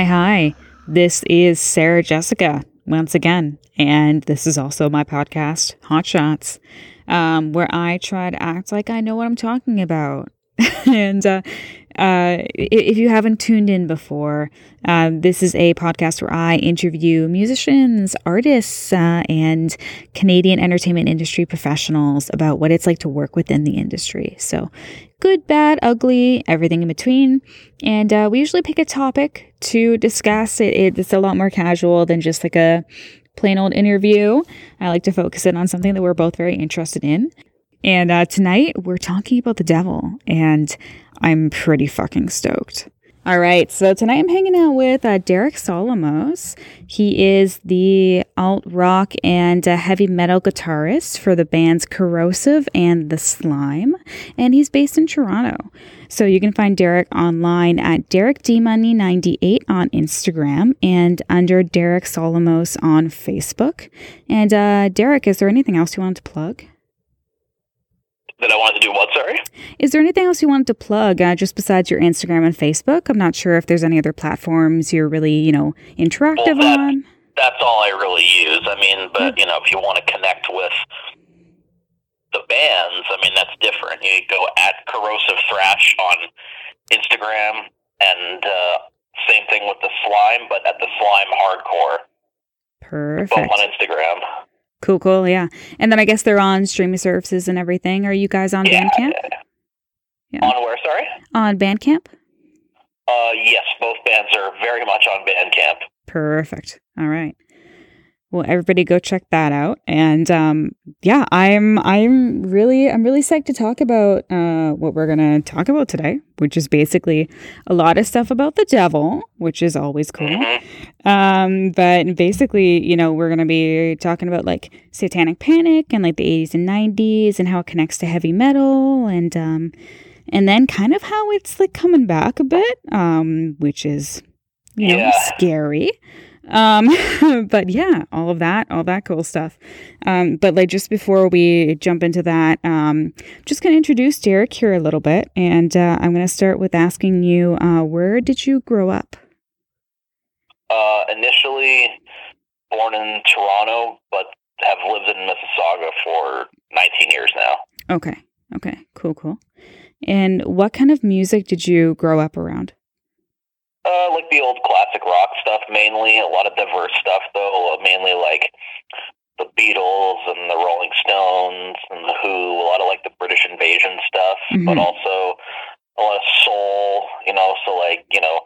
Hi, hi. This is Sarah Jessica once again, and this is also my podcast, Hot Shots, um, where I try to act like I know what I'm talking about. and uh, uh, if you haven't tuned in before, uh, this is a podcast where I interview musicians, artists, uh, and Canadian entertainment industry professionals about what it's like to work within the industry. So, good, bad, ugly, everything in between. And uh, we usually pick a topic to discuss. It, it's a lot more casual than just like a plain old interview. I like to focus in on something that we're both very interested in. And uh, tonight we're talking about the devil, and I'm pretty fucking stoked. All right, so tonight I'm hanging out with uh, Derek Solomos. He is the alt rock and uh, heavy metal guitarist for the bands Korrosive and The Slime, and he's based in Toronto. So you can find Derek online at Derek D Money 98 on Instagram and under Derek Solomos on Facebook. And uh, Derek, is there anything else you wanted to plug? That I wanted to do what, sorry? Is there anything else you wanted to plug uh, just besides your Instagram and Facebook? I'm not sure if there's any other platforms you're really, you know, interactive Well, that- on. That's all I really use. I mean, but you know, if you want to connect with the bands, I mean, that's different. You go at Korrosive Thrash on Instagram, and uh, same thing with the Slime, but at the Slime Hardcore, both Perfect. on Instagram. Cool, cool, yeah. And then I guess they're on streaming services and everything. Are you guys on Yeah. Bandcamp? Yeah. On where? Sorry. On Bandcamp? Uh, yes, both bands are very much on Bandcamp. Perfect. All right. Well, everybody go check that out. And um, yeah, I'm I'm really I'm really psyched to talk about uh, what we're gonna talk about today, which is basically a lot of stuff about the devil, which is always cool. Mhm. Um, but basically, you know, we're gonna be talking about like satanic panic and like the 80s and 90s and how it connects to heavy metal and um and then kind of how it's like coming back a bit, um, which is you know Yeah. scary. Um, but yeah, all of that, all that cool stuff. Um, but like just before we jump into that, um, just gonna introduce Derek here a little bit, and uh, I'm gonna start with asking you, uh, where did you grow up? Uh, initially born in Toronto, but have lived in Mississauga for 19 years now. Okay. Okay. Cool. Cool. And what kind of music did you grow up around? Uh, like the old classic rock stuff, mainly. A lot of diverse stuff, though. uh, Mainly like the Beatles and the Rolling Stones and the Who. A lot of like the British Invasion stuff, but Mhm. also a lot of soul. You know, so like you know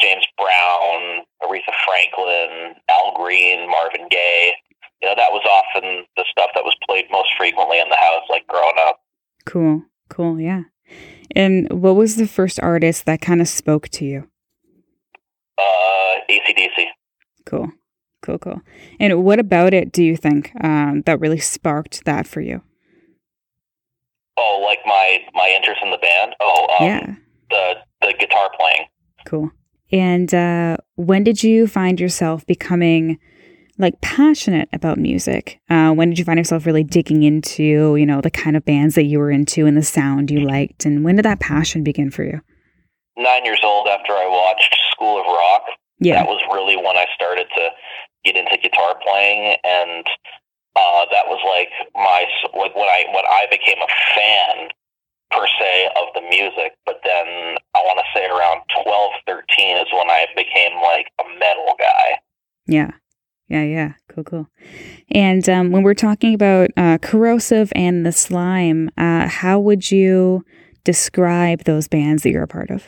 James Brown, Aretha Franklin, Al Green, Marvin Gaye. You know, that was often the stuff that was played most frequently in the house, like growing up. Cool. Cool. Yeah. And what was the first artist that kind of spoke to you? ACDC. Cool. Cool. Cool. And what about it do you think um, that really sparked that for you? Oh, like my my interest in the band. Oh, um, yeah. the the guitar playing. Cool. And uh, when did you find yourself becoming like passionate about music? Uh, when did you find yourself really digging into, you know, the kind of bands that you were into and the sound you liked? And when did that passion begin for you? Nine years old after I watched School of Rock. Yeah. That was really when I started to get into guitar playing, and uh, that was like my like when I when I became a fan per se of the music. But then I want to say around 12, 13 is when I became like a metal guy. Yeah. Yeah, yeah. Cool, cool. And um, when we're talking about uh, Korrosive and the slime, uh, how would you describe those bands that you're a part of?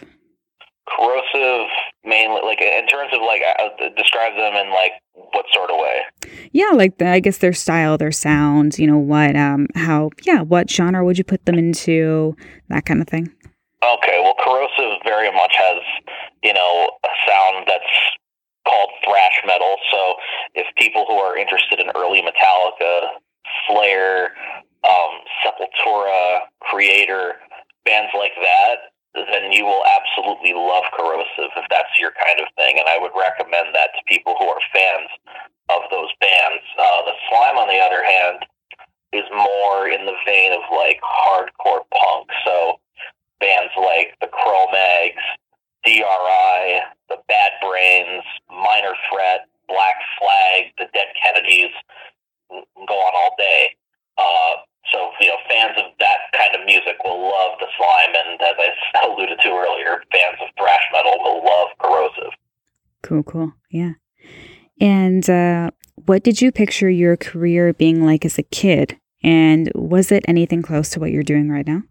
Corrosive, mainly like in terms of like uh, describe them in like what sort of way. Yeah, like the, I guess their style, their sound, you know, what, um, how, yeah, what genre would you put them into, that kind of thing. Okay, well, Korrosive very much has you know a sound that's called thrash metal. So if people who are interested in early Metallica, Slayer, um, Sepultura, Kreator, bands like that, then you will absolutely love Korrosive if that's your kind of thing. And I would recommend that to people who are fans of those bands. Uh, the Slime, on the other hand, is more in the vein of like hardcore punk. So bands like the Cro-Mags, DRI, the Bad Brains, Minor Threat, Black Flag, the Dead Kennedys, go on all day. Uh, so, you know, fans of that kind of music will love the slime, and as I alluded to earlier, fans of thrash metal will love Korrosive. Cool, cool. Yeah. And uh, what did you picture your career being like as a kid? And was it anything close to what you're doing right now?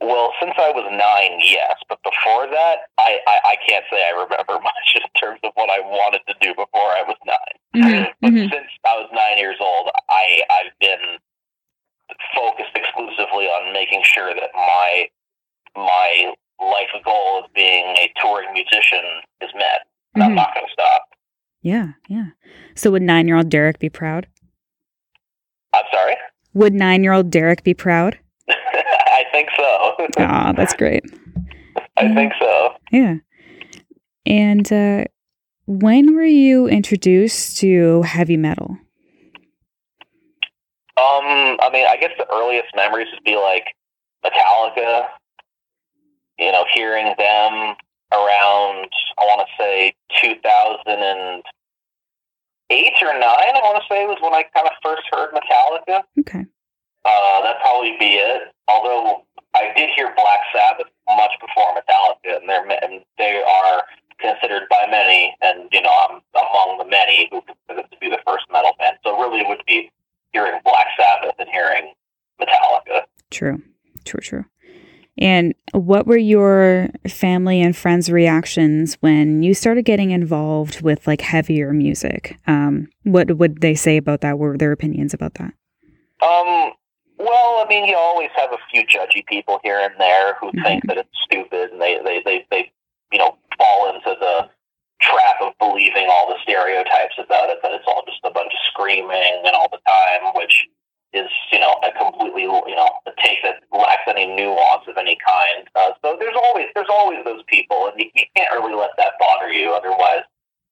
Well, since I was nine, yes. But before that, I, I, I can't say I remember much in terms of what I wanted to do before I was 9 Mhm, But mhm. since I was nine years old, I, I've been focused exclusively on making sure that my my life goal of being a touring musician is met. And I'm Mhm. not going to stop. Yeah, yeah. So would nine year old Derek be proud? I'm sorry. Would nine year old Derek be proud? I think so. Ah, that's great. I think so. Yeah. And uh, when were you introduced to heavy metal? Um, I mean, I guess the earliest memories would be like Metallica. You know, hearing them around, I want to say 2008 or 9, I want to say was when I kind of first heard Metallica. Okay. Uh, that'd probably be it. Although I did hear Black Sabbath much before Metallica, and they're and they are considered by many, and you know I'm among the many who consider to be the first metal band. So really, it would be hearing Black Sabbath and hearing Metallica. True. True, true. And what were your family and friends' reactions when you started getting involved with like heavier music? Um, what would they say about that? What were their opinions about that? Um, well, I mean, you always have a few judgy people here and there who Mhm. think that it's stupid, and they, they, they, they, you know, fall into the trap of believing all the stereotypes about it, that it's all just a bunch of screaming and all the time, which is, you know, a completely, you know, a take that lacks any nuance of any kind. Uh, so there's always, there's always those people, and you, you can't really let that bother you, otherwise,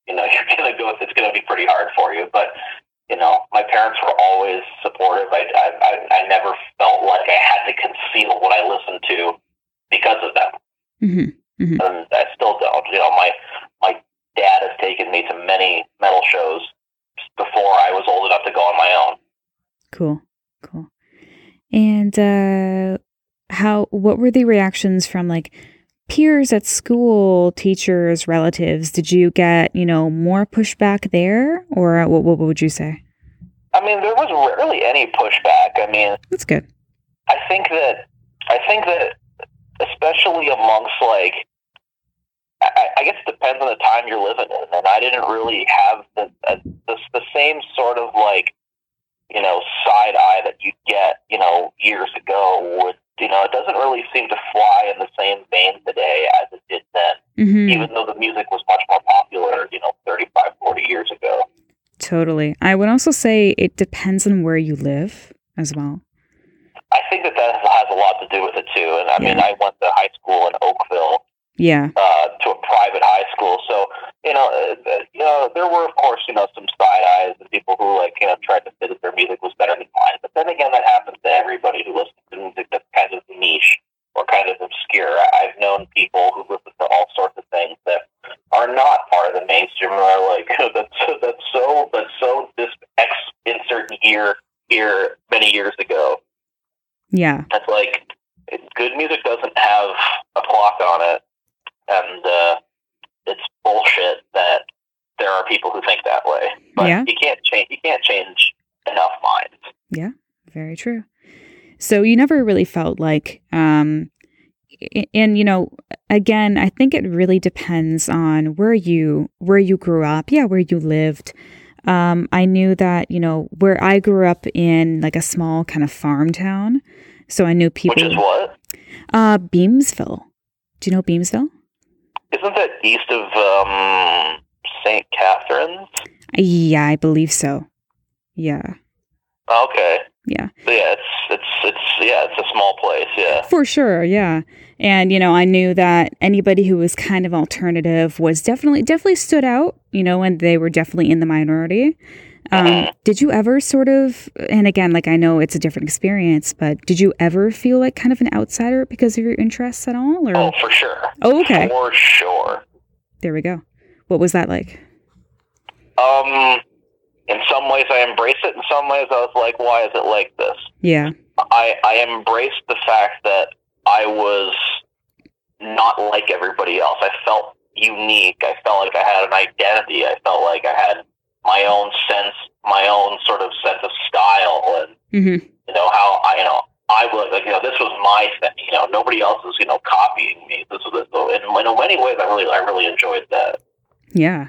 you know, you're gonna go, it's gonna be pretty hard for you, but you know, my parents were always supportive. I, I, I, I never felt like I had to conceal what I listened to because of them, hmm and I still don't. You know, my my dad has taken me to many metal shows before I was old enough to go on my own. Cool, cool. And uh, how? What were the reactions from like peers at school, teachers, relatives? Did you get you know more pushback there, or what? What would you say? I mean, there was rarely any pushback. I mean, That's good. I think that I think that especially amongst like I, I- I guess it depends on the time you're living in, and I didn't really have the uh, the, the same sort of like you know side eye that you get you know years ago. Would you know it doesn't really seem to fly in the same vein today as it did then, hmm even though the music was much more popular you know 35, 40 years ago. Totally. I would also say it depends on where you live as well. I think that that has a lot to do with it too. And I mean, I went to high school in Oakville, Yeah. uh, to a private high school. So, you know, uh, uh, you know, there were, of course, you know, some side eyes and people who, like, you know, tried to fit that their music was better than mine. But then again, that happens to everybody who listens to music that's kind of niche or kind of obscure. I've known people who listen to all sorts of things that are not part of the mainstream and are like, that's, that's so, that's so this X insert year here many years ago. Yeah. that's like good music doesn't have a clock on it, and uh, it's bullshit that there are people who think that way. But Yeah. you can't change. You can't change enough minds. Yeah, very true. So you never really felt like, um, and you know, again, I think it really depends on where you where you grew up. Yeah, where you lived. Um, I knew that you know where I grew up in like a small kind of farm town, so I knew people. Which is what? Uh, Beamsville. Do you know Beamsville? Isn't that east of um, St. Catharines? Yeah, I believe so. Yeah, Okay. yeah. So yeah, it's it's it's yeah, it's a small place. Yeah. For sure, yeah. And you know, I knew that anybody who was kind of alternative was definitely definitely stood out, you know, and they were definitely in the minority. Um, did you ever sort of and again, like I know it's a different experience, but did you ever feel like kind of an outsider because of your interests at all? Or Oh, for sure. Oh, okay. For sure. There we go. What was that like? Um, in some ways I embrace it. In some ways I was like, why is it like this? Yeah. I I embraced the fact that I was not like everybody else. I felt unique. I felt like I had an identity. I felt like I had my own sense, my own sort of sense of style, and Mm-hmm. you know how I you know I was like you know this was my thing. You know nobody else was you know copying me. This was in, in many ways, I really I really enjoyed that. Yeah.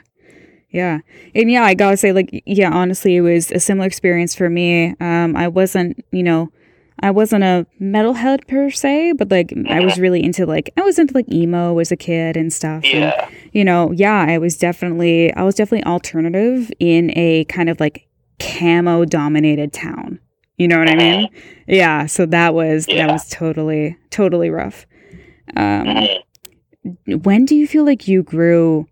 Yeah. And yeah, I gotta say, like, yeah, honestly, it was a similar experience for me. Um, I wasn't, you know, I wasn't a metalhead per se, but like, I was really into like, I was into like emo as a kid and stuff. And, Yeah, you know, yeah, I was definitely, I was definitely alternative in a kind of like camo dominated town. You know what I mean? Yeah. So that was, that Yeah. was totally, totally rough. Um, Mhm. when do you feel like you grew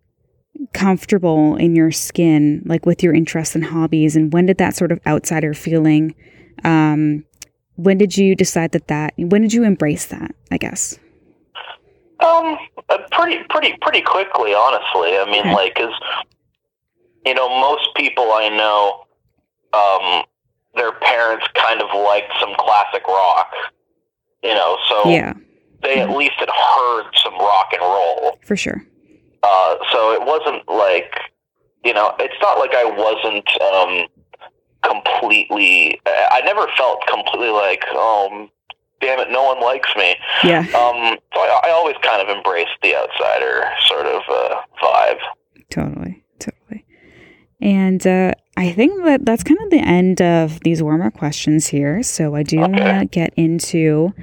comfortable in your skin like with your interests and hobbies and when did that sort of outsider feeling um when did you decide that that when did you embrace that i guess Um, uh, pretty, pretty, pretty quickly, honestly. I mean, Okay. like, cause you know, most people I know, um, their parents kind of liked some classic rock. You know, so yeah they at least had heard some rock and roll. for sure Uh, so it wasn't like, you know, it's not like I wasn't um, completely. I never felt completely like, oh, damn it, no one likes me. yeah Um, so I, I always kind of embraced the outsider sort of uh, vibe. totally totally and uh i think that that's kind of the end of these warmer questions here so i do Okay. want to get into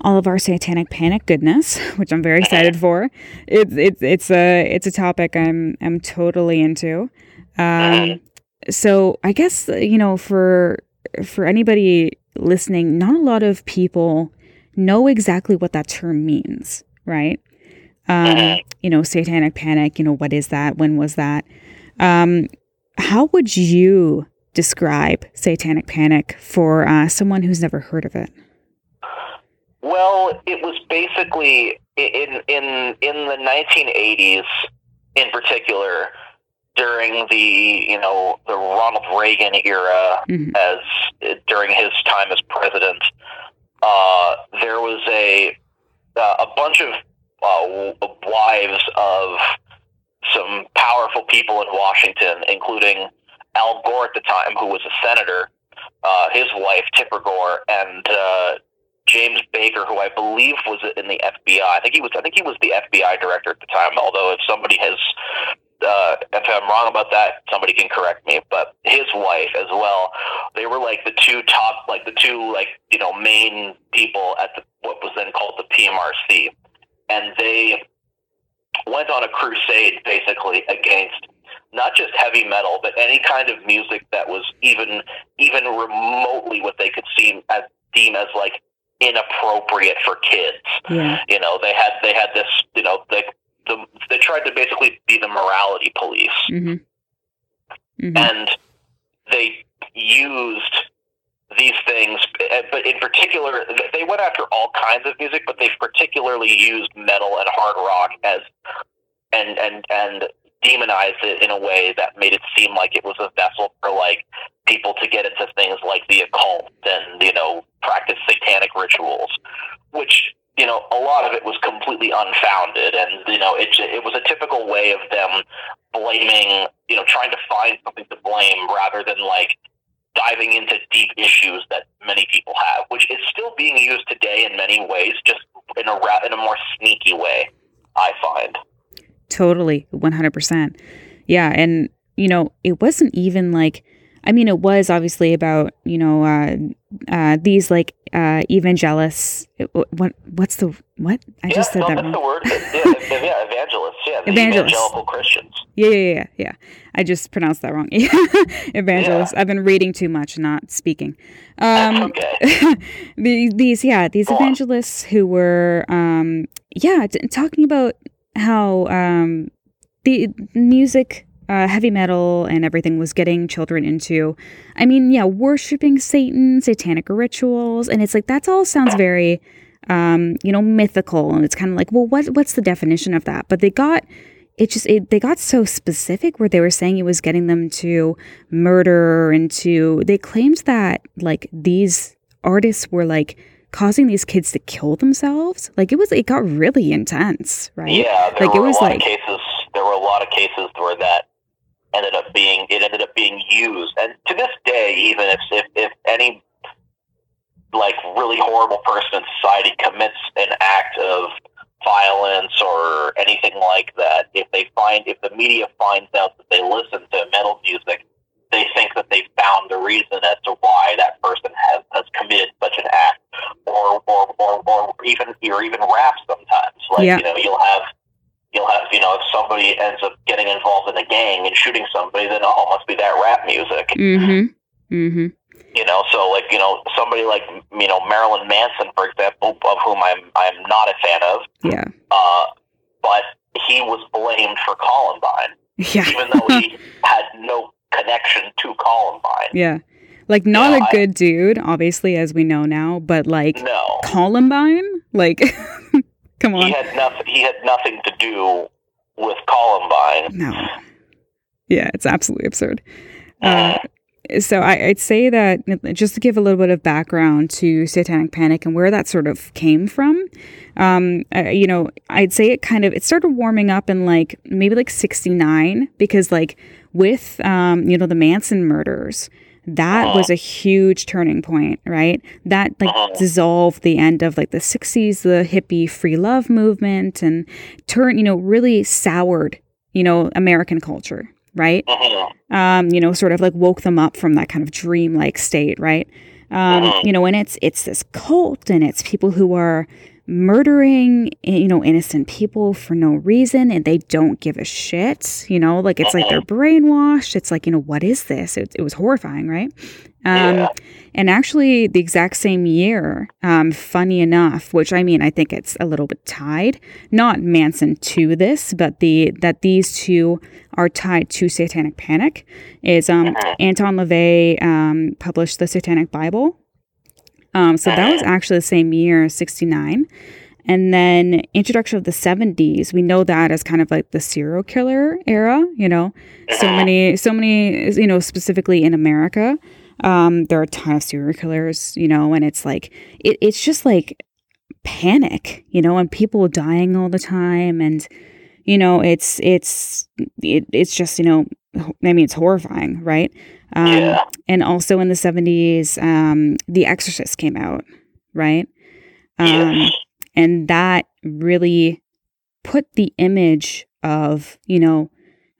all of our satanic panic goodness which i'm very excited for it's it's it's a it's a topic i'm i'm totally into um so i guess you know for for anybody listening not a lot of people know exactly what that term means right? Um Mhm. you know satanic panic you know what is that? When was that? Um how would you describe satanic panic for uh, someone who's never heard of it? Well, it was basically in in in the 1980s, in particular, during the you know the Ronald Reagan era, Mhm. as during his time as president, uh, there was a uh, a bunch of uh, wives of some powerful people in Washington, including Al Gore at the time, who was a senator, uh, his wife Tipper Gore, and uh, James Baker, who I believe was in the FBI. I think he was. I think he was the FBI director at the time. Although if somebody has, uh, if I'm wrong about that, somebody can correct me. But his wife as well. They were like the two top, like the two like you know main people at the what was then called the PMRC, and they went on a crusade basically against not just heavy metal, but any kind of music that was even even remotely what they could seem as deem as like inappropriate for kids. yeah You know, they had they had this. You know, they the, they tried to basically be the morality police, mm-hmm. Mm-hmm. and they used these things, eh, but in particular, they went after all kinds of music, but they particularly used metal and hard rock as and and and demonized it in a way that made it seem like it was a vessel for like people to get into things like the occult and you know practice satanic rituals, which you know a lot of it was completely unfounded, and you know it it was a typical way of them blaming you know trying to find something to blame rather than like diving into deep issues that many people have, which is still being used today in many ways, just in a in a more sneaky way. I find. Totally, 100%. Yeah, and you know, it wasn't even like I mean, it was obviously about, you know, uh uh these like uh evangelists what what's the what? I yeah, just said no, that wrong. the word. yeah, yeah, evangelists. Yeah, the Evangelists. evangelical Christians. Yeah, yeah, yeah, yeah. I just pronounced that wrong. Evangelists. I've been reading too much, not speaking. Um okay. these, yeah these Go on. evangelists who were um yeah t- talking about how um the music uh, heavy metal and everything was getting children into. I mean yeah worshiping satan satanic rituals and it's like that's all sounds very um you know mythical and it's kind of like well what what's the definition of that? But they got it just it, they got so specific where they were saying it was getting them to murder and to they claimed that like these artists were like causing these kids to kill themselves. Like it was it got really intense right? Yeah, there Like, it was a lot like- of cases. There were a lot of cases where that ended up being it ended up being used, and to this day, even if if, if any like really horrible person in society commits an act of violence or anything like that, if they find if the media finds out that they listen to metal music, they think that they found the reason as to why that person has, has committed such an act, or or, or, or even or even rap sometimes. Like Yeah. you know, you'll have you'll have you know if somebody ends up getting involved in a gang and shooting somebody, then oh, must be that rap music. mm-hmm. Mm-hmm. You know, so like you know somebody like you know Marilyn Manson, for example, of whom I'm I'm not a fan of, yeah. uh, but he was blamed for Columbine, yeah. even though he had no connection to Columbine. yeah. Like not Yeah, a I- good dude obviously as we know now but like No, columbine? Like come on he had nothing. He had nothing to do with Columbine. No. Yeah, it's absolutely absurd. Uh, so I, I'd say that just to give a little bit of background to Satanic Panic and where that sort of came from, um, uh, you know, I'd say it kind of it started warming up in like maybe like '69 because like with um, you know the Manson murders. That Uh-huh. was a huge turning point, right? That like Uh-huh. dissolved the end of like the 60s, the hippie free love movement, and turned, you know, really soured, you know, American culture, right? Mhm. um, you know, sort of like woke them up from that kind of dream-like state, right? Um, Mhm. You know, and it's it's this cult, and it's people who are murdering, eh, you know, innocent people for no reason, and they don't give a shit. You know, like it's like they're brainwashed. It's like you know, what is this? It, it was horrifying, right? Um, Yeah. And actually, the exact same year, um, funny enough, which I mean, I think it's a little bit tied, not Manson to this, but the that these two are tied to Satanic Panic, is um, Mhm. Anton LaVey um, published the Satanic Bible. Um, so that was actually the same year, sixty nine. And then introduction of the 70s, we know that as kind of like the serial killer era, you know. So Mhm. many so many you know specifically in America. Um, there are a ton of serial killers, you know, and it's like it, it's just like panic, you know, and people dying all the time and you know, it's it's it, it's just, you know, I mean it's horrifying, right? Um Yeah. and also in the 70s um The Exorcist came out, right? Um Yes. and that really put the image of you know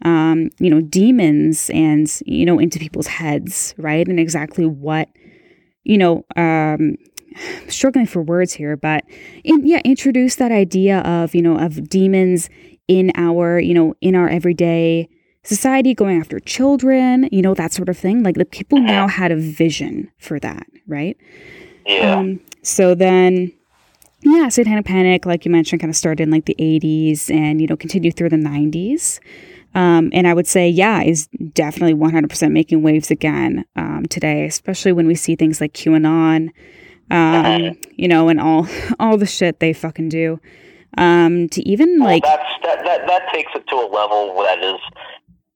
um you know demons and you know into people's heads right and exactly what you know um struggling for words here but in, yeah introduce that idea of you know of demons in our you know in our everyday society going after children you know that sort of thing like the people now had a vision for that right Yeah. um, so then, yeah, Satanic Panic, like you mentioned, kind of started in like the 80s and, you know, continued through the 90s. Um, and I would say, yeah, is definitely 100% making waves again um, today, especially when we see things like QAnon, um, you know, and all all the shit they fucking do. Um, to even well, like, that's that, that that takes it to a level that is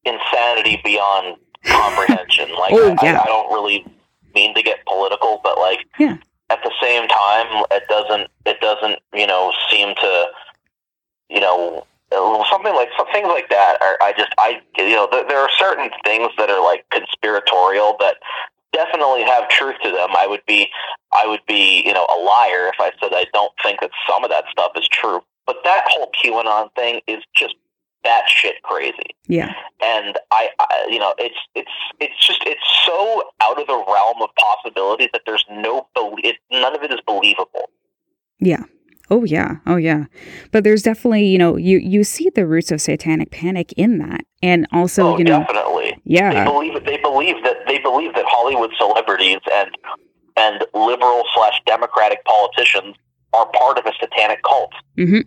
insanity beyond comprehension. Like Oh, I, yeah. I, I don't really mean to get political, but like Yeah. at the same time, it doesn't it doesn't you know seem to you know something like some things like that. Are, I just I you know there, there are certain things that are like conspiratorial that definitely have truth to them. I would be I would be you know a liar if I said I don't think that some of that stuff is true. But that whole QAnon thing is just that shit crazy yeah, and I, I you know it's it's it's just it's so out of the realm of possibility that there's no it, none of it is believable yeah. Oh yeah, oh yeah. But there's definitely, you know, you you see the roots of Satanic Panic in that, and also, oh you know, definitely they yeah, believe they believe that they believe that hollywood celebrities and and liberal slash democratic politicians are part of a satanic cult mm-hmm,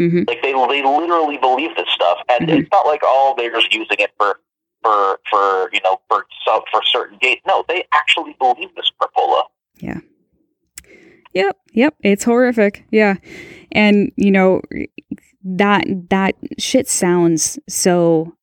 mm-hmm. like they they literally believe this stuff and Mhm. it's not like oh they're just using it for for for you know for some for certain gates no they actually believe this crapola Yeah. Yep, yep. It's horrific. Yeah. And, you know, that that shit sounds so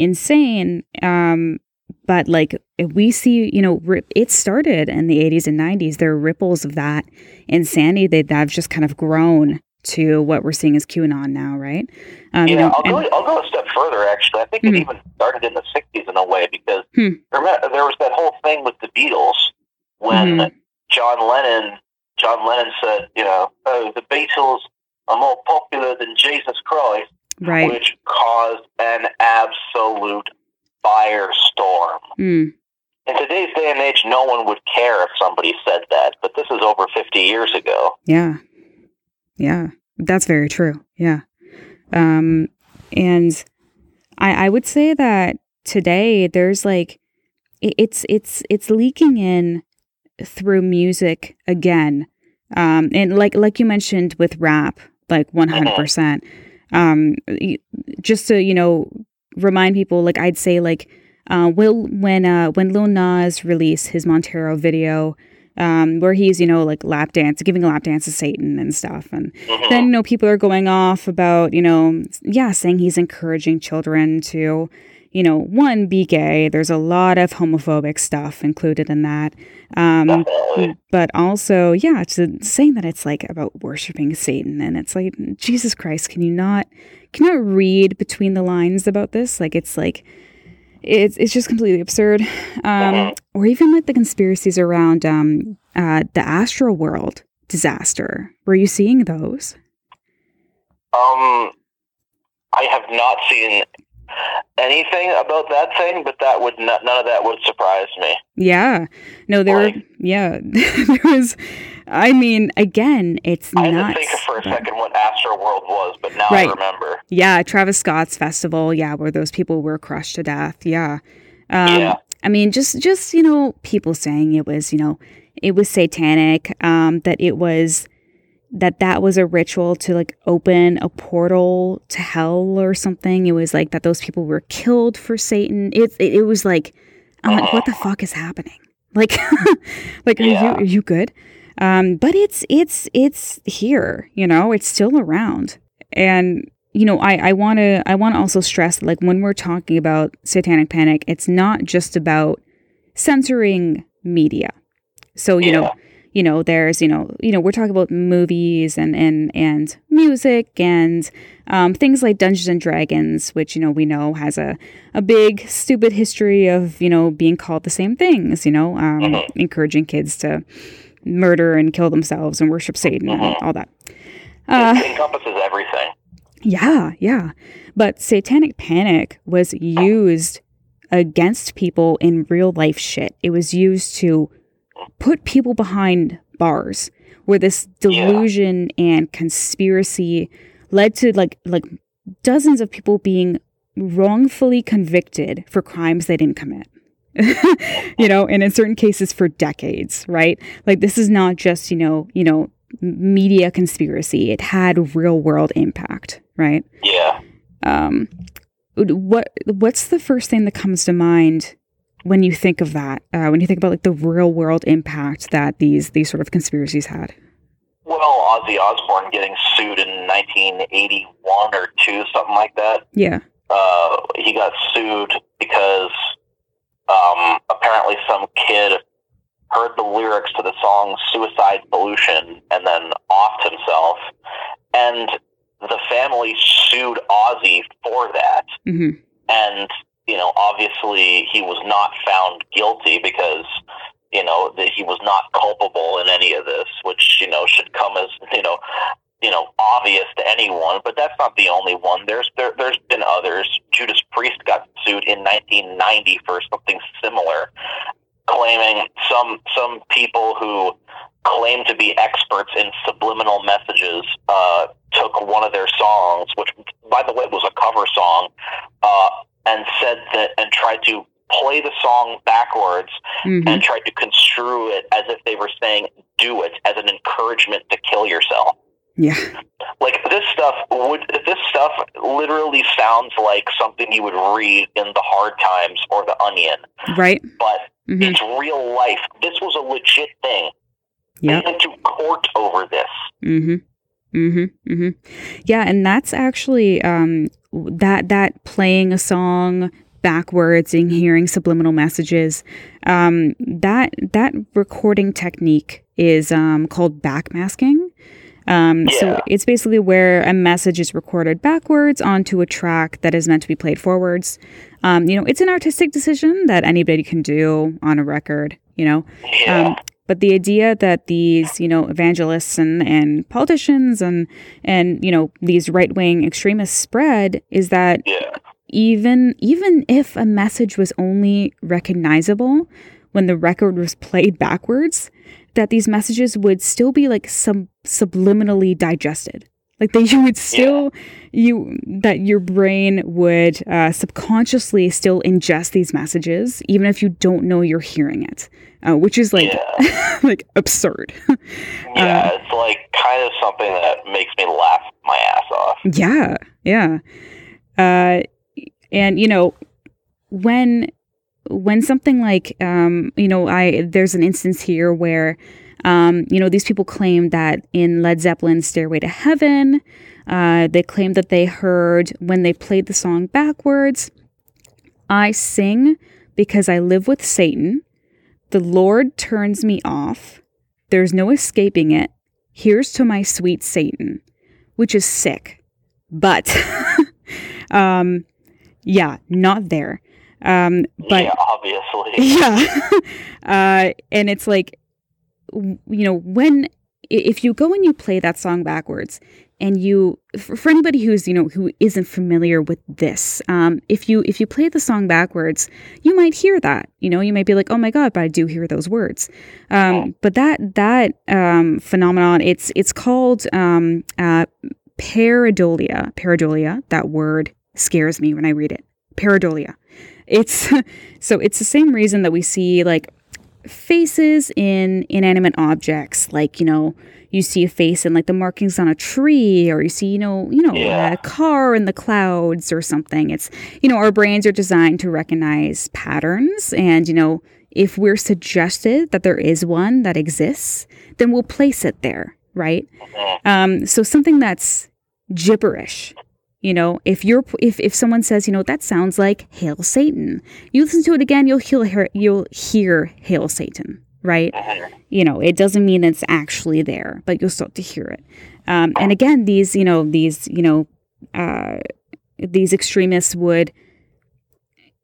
insane um but like we see you know it started in the 80s and 90s there are ripples of that insanity that have just kind of grown to what we're seeing as qanon now right um, yeah I'll, go, I'll go a step further actually i think mm-hmm. it even started in the 60s in a way because hmm. remember there was that whole thing with the beatles when mm-hmm. john lennon john lennon said you know oh the beatles are more popular than jesus christ right. which caused an absolute firestorm. Mm. In today's day and age, no one would care if somebody said that, but this is over 50 years ago. Yeah. Yeah. That's very true. Yeah. Um, and I, I would say that today there's like, it's, it's, it's leaking in through music again. Um, and like, like you mentioned with rap, like 100%. Mm-hmm. Um, just to you know remind people, like I'd say like uh, Will when uh, when Lil Nas released his Montero video. Um, where he's, you know, like lap dance, giving a lap dance to Satan and stuff. And mm-hmm. then, you know, people are going off about, you know, yeah, saying he's encouraging children to, you know, one, be gay. There's a lot of homophobic stuff included in that. Um, but also, yeah, saying that it's like about worshiping Satan. And it's like, Jesus Christ, can you not, can you not read between the lines about this? Like, it's like, it's, it's just completely absurd. Um, mm-hmm. or even like the conspiracies around um, uh, the Astroworld disaster. Were you seeing those? Um, I have not seen anything about that thing, but that would not, none of that would surprise me. Yeah, no, there, like, were, yeah, there was. I mean, again, it's I nuts. I to think for a second what Astroworld was, but now right. I remember. Yeah, Travis Scott's festival. Yeah, where those people were crushed to death. Yeah. Um, yeah. I mean, just just you know, people saying it was you know, it was satanic. Um, that it was that that was a ritual to like open a portal to hell or something. It was like that those people were killed for Satan. It it, it was like I'm like what the fuck is happening? Like like are yeah. you are you good? Um, but it's it's it's here, you know, it's still around. And you know, I I want to I want to also stress like when we're talking about satanic panic, it's not just about censoring media. So, you yeah. know, you know there's you know you know we're talking about movies and and and music and um, things like Dungeons and Dragons, which you know we know has a a big stupid history of you know being called the same things, you know, um, mm-hmm. encouraging kids to murder and kill themselves and worship Satan mm-hmm. and all that. Uh, it encompasses everything. Yeah, yeah. But satanic panic was used against people in real life shit. It was used to put people behind bars where this delusion yeah. and conspiracy led to like like dozens of people being wrongfully convicted for crimes they didn't commit. you know, and in certain cases for decades, right? Like this is not just, you know, you know, media conspiracy. It had real world impact, right? Yeah. Um what what's the first thing that comes to mind when you think of that, uh, when you think about like the real world impact that these these sort of conspiracies had? Well, Ozzy Osbourne getting sued in 1981 or two, something like that. Yeah. Uh, he got sued because um, apparently some kid heard the lyrics to the song "Suicide Solution" and then offed himself, and the family sued Ozzy for that. Mm-hmm. And you know, obviously he was not found guilty because, you know, that he was not culpable in any of this, which, you know, should come as, you know, you know, obvious to anyone, but that's not the only one. There's there, there's been others. Judas Priest got sued in 1990 for something similar, claiming some some people who claim to be experts in subliminal messages uh, took one of their songs, which by the way was a cover song, uh, and said that and tried to play the song backwards mm-hmm. and tried to construe it as if they were saying do it as an encouragement to kill yourself. Yeah. Like this stuff would this stuff literally sounds like something you would read in the hard times or the onion. Right. But mm-hmm. it's real life. This was a legit thing. Yeah. They went to court over this. Mm-hmm. Mm-hmm. Mm-hmm. Yeah, and that's actually um, that that playing a song backwards and hearing subliminal messages. Um, that that recording technique is um, called backmasking. Um, Yeah. So it's basically where a message is recorded backwards onto a track that is meant to be played forwards. Um, you know, it's an artistic decision that anybody can do on a record. You know, Yeah. But the idea that these, you know, evangelists and, and politicians and and you know these right wing extremists spread is that yeah. even even if a message was only recognizable when the record was played backwards, that these messages would still be like some subliminally digested. Like that you would still you that your brain would uh, subconsciously still ingest these messages, even if you don't know you're hearing it, uh, which is like like absurd. Yeah, it's like kind of something that makes me laugh my ass off. Yeah, yeah. Uh, and you know, when when something like um, you know, I there's an instance here where um, you know, these people claim that in Led Zeppelin's Stairway to Heaven, uh, they claim that they heard when they played the song backwards, I sing because I live with Satan. The Lord turns me off. There's no escaping it. Here's to my sweet Satan, which is sick. But, um, yeah, not there. Um, but yeah, obviously. yeah. uh, and it's like, you know, when, if you go and you play that song backwards, and you, for, anybody who's, you know, who isn't familiar with this, um, if you, if you play the song backwards, you might hear that, you know, you might be like, oh my God, but I do hear those words. Um, but that, that, um, phenomenon, it's, it's called, um, uh, pareidolia. Pareidolia, that word scares me when I read it. Pareidolia. It's so it's the same reason that we see like faces in inanimate objects, like you know, you see a face in like the markings on a tree, or you see you know, you know, Yeah. a car in the clouds or something. It's you know, our brains are designed to recognize patterns, and you know, if we're suggested that there is one that exists, then we'll place it there, right? Um, so something that's gibberish you know, if you're if if someone says, you know, that sounds like "Hail Satan," you listen to it again, you'll hear you'll hear "Hail Satan," right? Mhm. You know, it doesn't mean it's actually there, but you'll start to hear it. Um, and again, these you know these you know uh, these extremists would,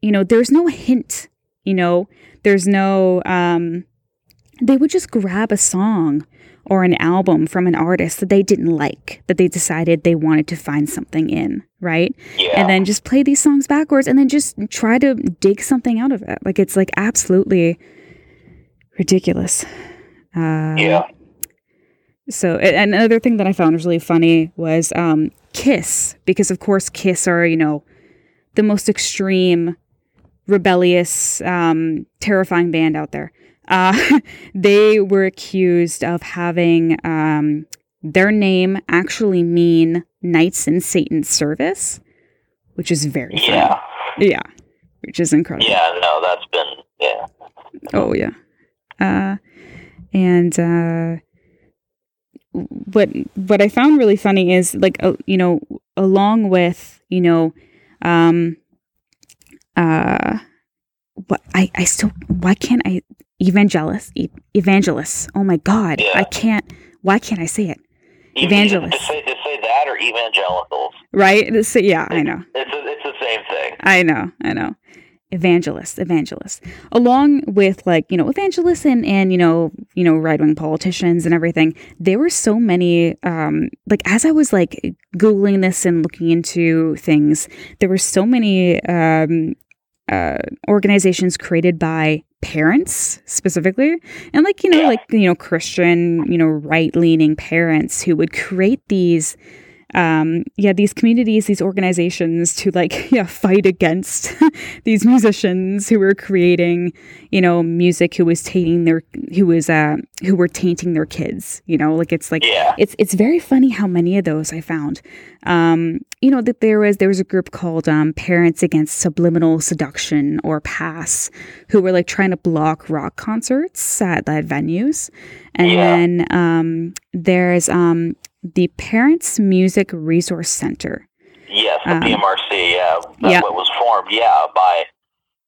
you know, there's no hint. You know, there's no. Um, they would just grab a song or an album from an artist that they didn't like, that they decided they wanted to find something in, right? Yeah. And then just play these songs backwards and then just try to dig something out of it. Like it's like absolutely ridiculous. Uh, yeah. So, and another thing that I found was really funny was um, Kiss, because of course Kiss are, you know, the most extreme, rebellious, um, terrifying band out there. Uh, they were accused of having um, their name actually mean Knights in Satan's service, which is very funny. Yeah. Yeah, which is incredible. Yeah, no, that's been yeah. Oh yeah. Uh, and uh, what what I found really funny is like uh, you know along with you know um uh what I I still why can't I evangelist e- evangelists oh my god Yeah. I can't why can't I say it Evangelists. To say, to say that or evangelicals. right so, yeah I know It's a, it's the same thing. I know, I know. Evangelists, evangelists. Along with like, you know, evangelists and, and you know, you know, right wing politicians and everything, there were so many um like as I was like Googling this and looking into things, there were so many um uh organizations created by parents specifically. And like you know like you know christian you know right leaning parents who would create these um yeah these communities these organizations to like yeah fight against these musicians who were creating you know music who was tainting their who was uh who were tainting their kids you know like it's like Yeah. it's it's very funny how many of those I found. Um, you know that there was there was a group called um, Parents Against Subliminal Seduction or PASS, who were like trying to block rock concerts at at venues, and Yeah. then um, there's um, the Parents Music Resource Center. Yes, the Um, PMRC. Yeah, that's yeah. what was formed. Yeah, by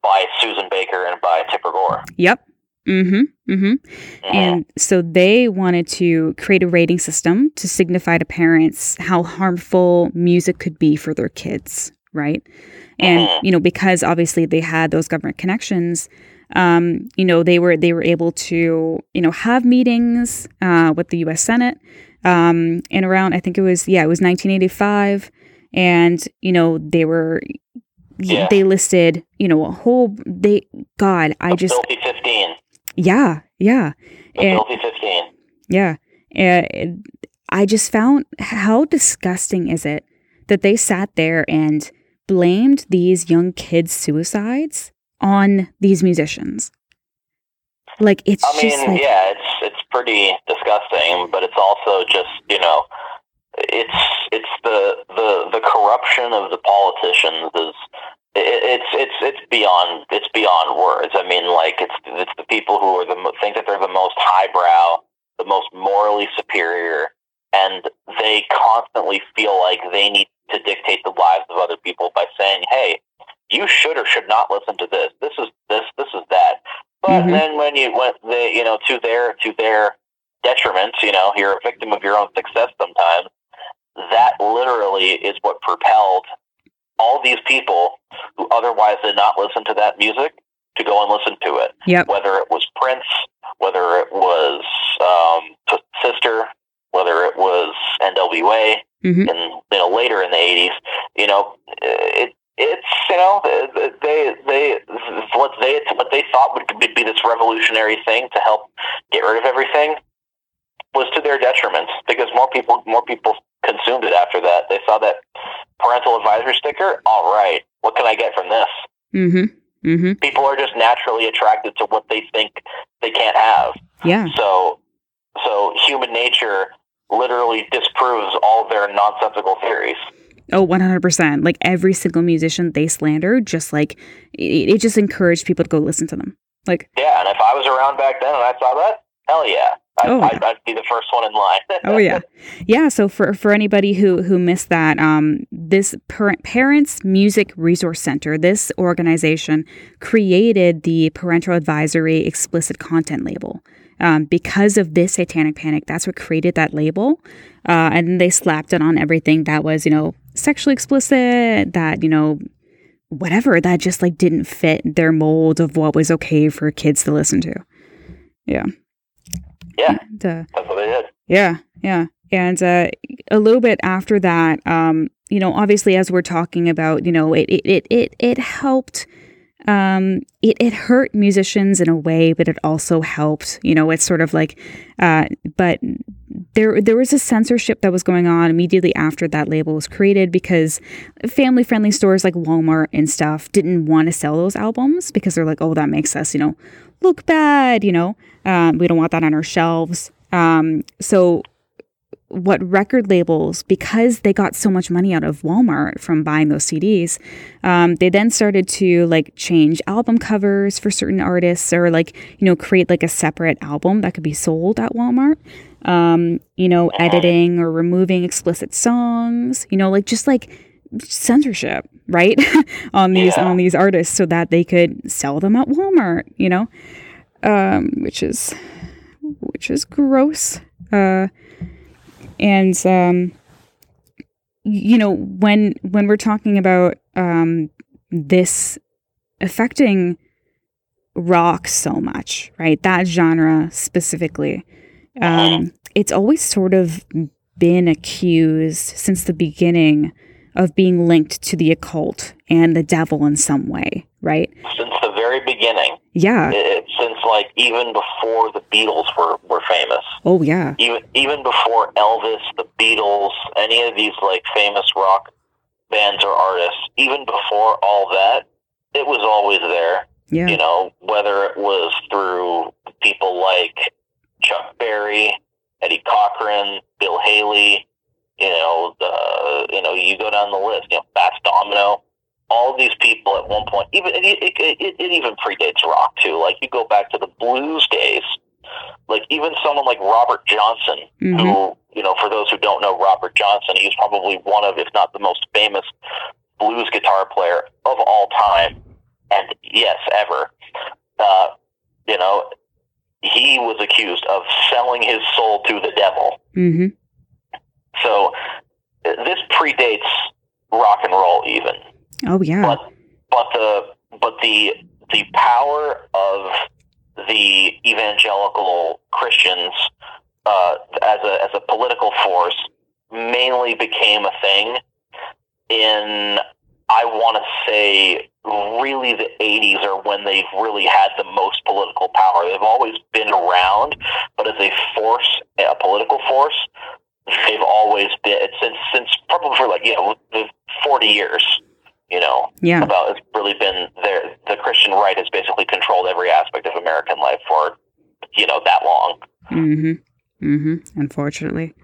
by Susan Baker and by Tipper Gore. Yep. Mm-hmm. Mm-hmm. Mhm. And so they wanted to create a rating system to signify to parents how harmful music could be for their kids, right? And Mhm. you know, because obviously they had those government connections, um, you know, they were they were able to you know have meetings uh, with the U.S. Senate, um, and around I think it was yeah it was 1985, and you know they were. Yeah. They listed, you know, a whole. They, God, I just, Filthy Fifteen. yeah, yeah. And- Filthy Fifteen. Yeah. And I just found how disgusting is it that they sat there and blamed these young kids' suicides on these musicians. Like it's I mean, just like yeah, it's pretty disgusting, but it's also just you know, it's it's the the the corruption of the politicians is it's it's it's beyond it's beyond words. I mean, like it's it's the people who are the think that they're the most highbrow, the most morally superior, and they constantly feel like they need to dictate the lives of other people by saying, "Hey, you should or should not listen to this. This is this. This is that." But Mhm. then when you when they you know to their to their detriment, you know, you're a victim of your own success sometimes. That literally is what propelled all these people who otherwise did not listen to that music to go and listen to it. Yep. Whether it was Prince, whether it was um, Sister, whether it was NWA, Mhm. and you know later in the '80s, you know, it it's you know they they what they what would be this revolutionary thing to help get rid of everything was to their detriment because more people more people consumed it after that. They saw that parental advisory sticker. All right, what can I get from this? Mhm. Mhm. People are just naturally attracted to what they think they can't have. Yeah. So, so human nature literally disproves all their nonsensical theories. Oh, 100%. Like every single musician they slander just like it, it just encouraged people to go listen to them. Like Yeah, and if I was around back then and I saw that, hell yeah, I'd, Oh, I'd, I'd be the first one in line. oh yeah. Yeah so for for anybody who who missed that um this parent parents music resource center this organization created the parental advisory explicit content label. Um, because of this satanic panic that's what created that label. Uh, and they slapped it on everything that was you know sexually explicit that you know whatever that just like didn't fit their mold of what was okay for kids to listen to yeah Yeah. and, uh, That's what they did. yeah, yeah. And uh, a little bit after that, um, you know, obviously as we're talking about, you know, it it it it, it helped um it, it hurt musicians in a way but it also helped you know it's sort of like uh but there there was a censorship that was going on immediately after that label was created because family friendly stores like Walmart and stuff didn't want to sell those albums because they're like oh that makes us you know look bad you know? Um, we don't want that on our shelves. Um, so what record labels because they got so much money out of Walmart from buying those CDs um, they then started to like change album covers for certain artists or like you know create like a separate album that could be sold at Walmart. Um, you know editing or removing explicit songs you know like just like censorship right on these Yeah. on these artists so that they could sell them at Walmart you know? Um, which is which is gross. Uh, and um, you know when when we're talking about um, this affecting rock so much right that genre specifically um, it's always sort of been accused since the beginning of being linked to the occult and the devil in some way right? Since the very beginning, yeah. It, since like even before the Beatles were, were famous, oh yeah. Even even before Elvis, the Beatles, any of these like famous rock bands or artists, even before all that, it was always there. yeah. You know, whether it was through people like Chuck Berry, Eddie Cochran, Bill Haley, you know, the you know, you go down the list, you know, Fats Domino, all these people at one point, even it, it, it, it even predates rock too. Like you go back to the blues days, like even someone like Robert Johnson, Mhm. who you know, for those who don't know Robert Johnson, he's probably one of, if not the most famous blues guitar player of all time, and yes, ever. Uh, you know, he was accused of selling his soul to the devil. Mhm. So this predates rock and roll, even. Oh yeah. But but the but the the power of the evangelical Christians uh, as a as a political force mainly became a thing in I want to say really the 80s are when they've really had the most political power. They've always been around, but as a force, a political force, they've always been since since probably for like you know 40 years. You know, yeah. about it's really been there. The Christian right has basically controlled every aspect of American life for you know that long. Mhm. Mhm. Unfortunately.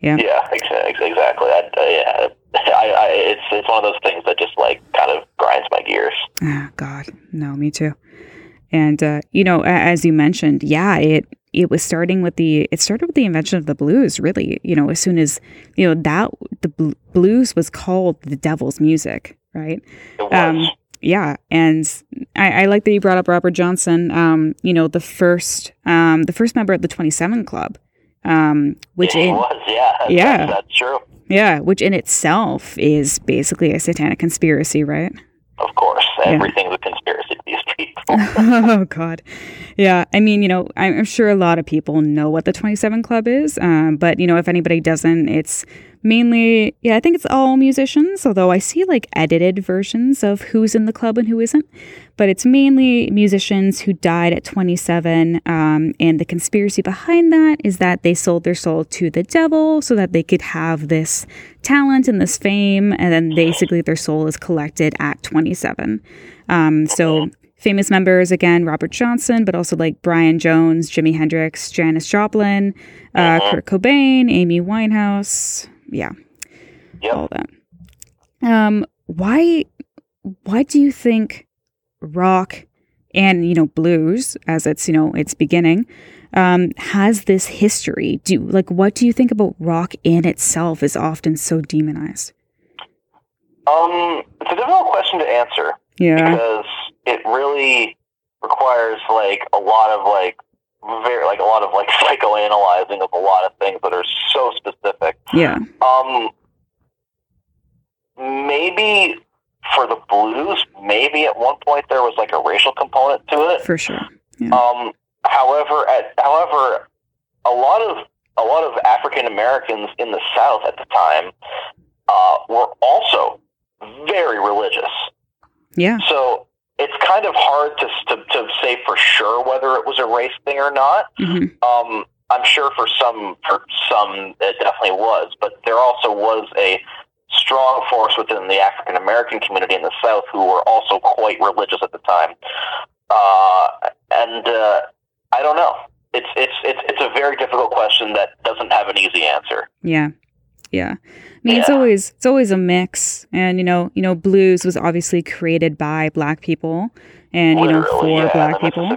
Yeah. Yeah, ex- exactly. I, uh, yeah, I, I, it's it's one of those things that just like kind of grinds my gears. Ah, God, no, me too. And uh, you know, as you mentioned, yeah, it it was starting with the it started with the invention of the blues. Really, you know, as soon as you know that the bl- blues was called the devil's music, right? Um, Yeah, and I, I like that you brought up Robert Johnson. Um, you know, the first um the first member of the Twenty Seven Club, um, which it in was. Yeah. Yeah. That's, that's true. yeah, which in itself is basically a satanic conspiracy, right? Of course, Yeah. everything's a conspiracy people. oh God, yeah. I mean, you know, I'm sure a lot of people know what the 27 Club is, um, but you know, if anybody doesn't, it's mainly, yeah, I think it's all musicians. Although I see like edited versions of who's in the club and who isn't, but it's mainly musicians who died at 27. Um, and the conspiracy behind that is that they sold their soul to the devil so that they could have this talent and this fame, and then basically their soul is collected at 27. Um, so famous members again, Robert Johnson, but also like Brian Jones, Jimi Hendrix, Janis Joplin, uh, Mhm. Kurt Cobain, Amy Winehouse, yeah, Yep. all that. Um, why, why do you think rock and you know blues, as it's you know its beginning, um, has this history? Do like what do you think about rock in itself is often so demonized? Um, it's a difficult question to answer. Yeah, because it really requires like a lot of like very like a lot of like psychoanalyzing of a lot of things that are so specific. yeah, Um, maybe for the blues, maybe at one point there was like a racial component to it. for sure. Um, however, at however, a lot of a lot of African Americans in the South at the time uh, were also very religious. Yeah, So it's kind of hard to, to to say for sure whether it was a race thing or not. hmm Um, I'm sure for some for some it definitely was, but there also was a strong force within the African American community in the South who were also quite religious at the time. Uh, and uh, I don't know. It's it's it's it's a very difficult question that doesn't have an easy answer. Yeah. Yeah. I mean, it's always it's always a mix, and you know, you know, blues was obviously created by black people, and you know, for yeah, black people.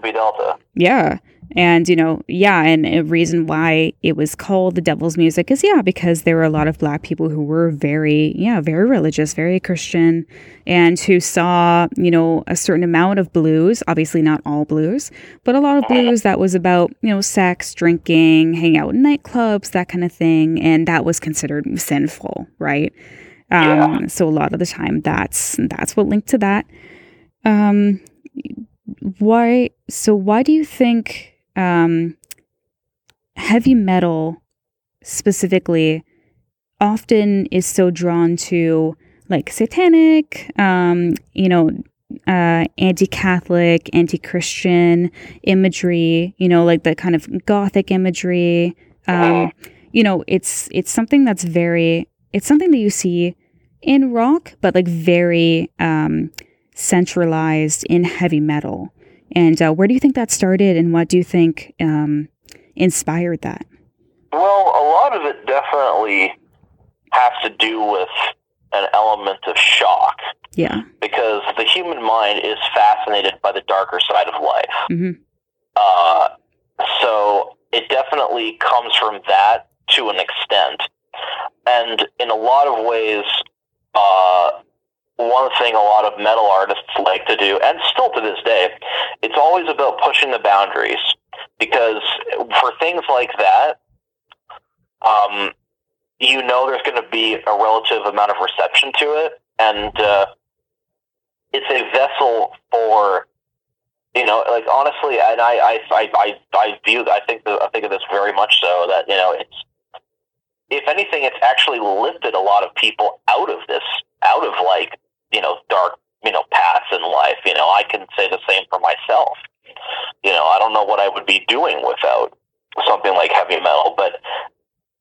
Yeah. And, you know, yeah. And a reason why it was called the devil's music is, yeah, because there were a lot of black people who were very, yeah, very religious, very Christian, and who saw, you know, a certain amount of blues, obviously not all blues, but a lot of blues that was about, you know, sex, drinking, hanging out in nightclubs, that kind of thing. And that was considered sinful, right? Um, So a lot of the time that's, that's what linked to that. Um, why so why do you think um heavy metal specifically often is so drawn to like satanic um you know uh anti-catholic anti-christian imagery you know like the kind of gothic imagery um you know it's it's something that's very it's something that you see in rock but like very um centralized in heavy metal. And uh, where do you think that started, and what do you think um, inspired that? Well, a lot of it definitely has to do with an element of shock Yeah. because the human mind is fascinated by the darker side of life. hmm Uh, so it definitely comes from that to an extent. And in a lot of ways, uh, one thing a lot of metal artists like to do, and still to this day, it's always about pushing the boundaries. Because for things like that, um, you know there's going to be a relative amount of reception to it, and uh, it's a vessel for you know, like honestly, and I, I, I, I, view, I think, the, I think of this very much so that you know, it's if anything, it's actually lifted a lot of people out of this, out of like you know, dark you know paths in life. You know, I can say the same for myself. You know, I don't know what I would be doing without something like heavy metal, but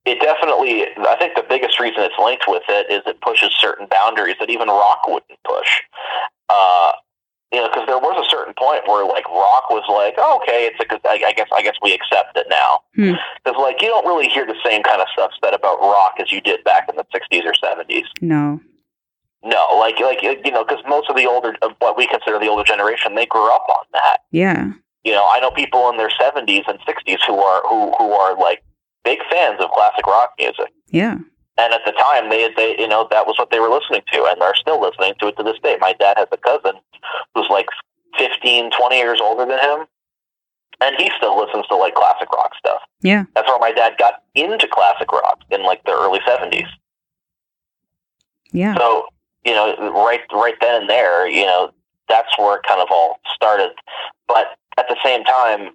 it definitely, I think the biggest reason it's linked with it is it pushes certain boundaries that even rock wouldn't push. Uh, you know, because there was a certain point where like rock was like, oh, okay, it's a, I guess, I guess we accept it now. Because hmm. like you don't really hear the same kind of stuff said about rock as you did back in the '60s or '70s. No. No, like like you know, because most of the older, what we consider the older generation, they grew up on that. Yeah. You know, I know people in their '70s and '60s who are who who are like big fans of classic rock music. Yeah. And at the time, they, they, you know, that was what they were listening to, and they're still listening to it to this day. My dad has a cousin who's like 15, 20 years older than him, and he still listens to like classic rock stuff. Yeah. That's where my dad got into classic rock in like the early 70s. Yeah. So, you know, right, right then and there, you know, that's where it kind of all started. But at the same time,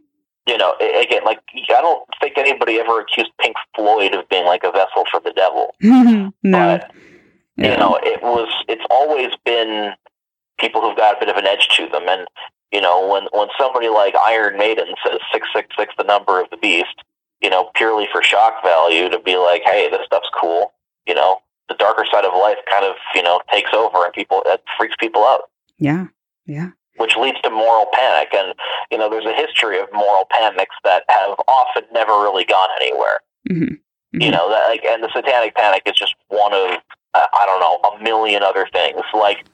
you know, again, like I don't think anybody ever accused Pink Floyd of being like a vessel for the devil. no, but, yeah. you know, it was. It's always been people who've got a bit of an edge to them, and you know, when when somebody like Iron Maiden says six six six, the number of the beast, you know, purely for shock value, to be like, hey, this stuff's cool. You know, the darker side of life kind of you know takes over, and people it freaks people out. Yeah, yeah which leads to moral panic. And, you know, there's a history of moral panics that have often never really gone anywhere. Mm-hmm. Mm-hmm. You know, that, like, and the satanic panic is just one of, uh, I don't know, a million other things. Like,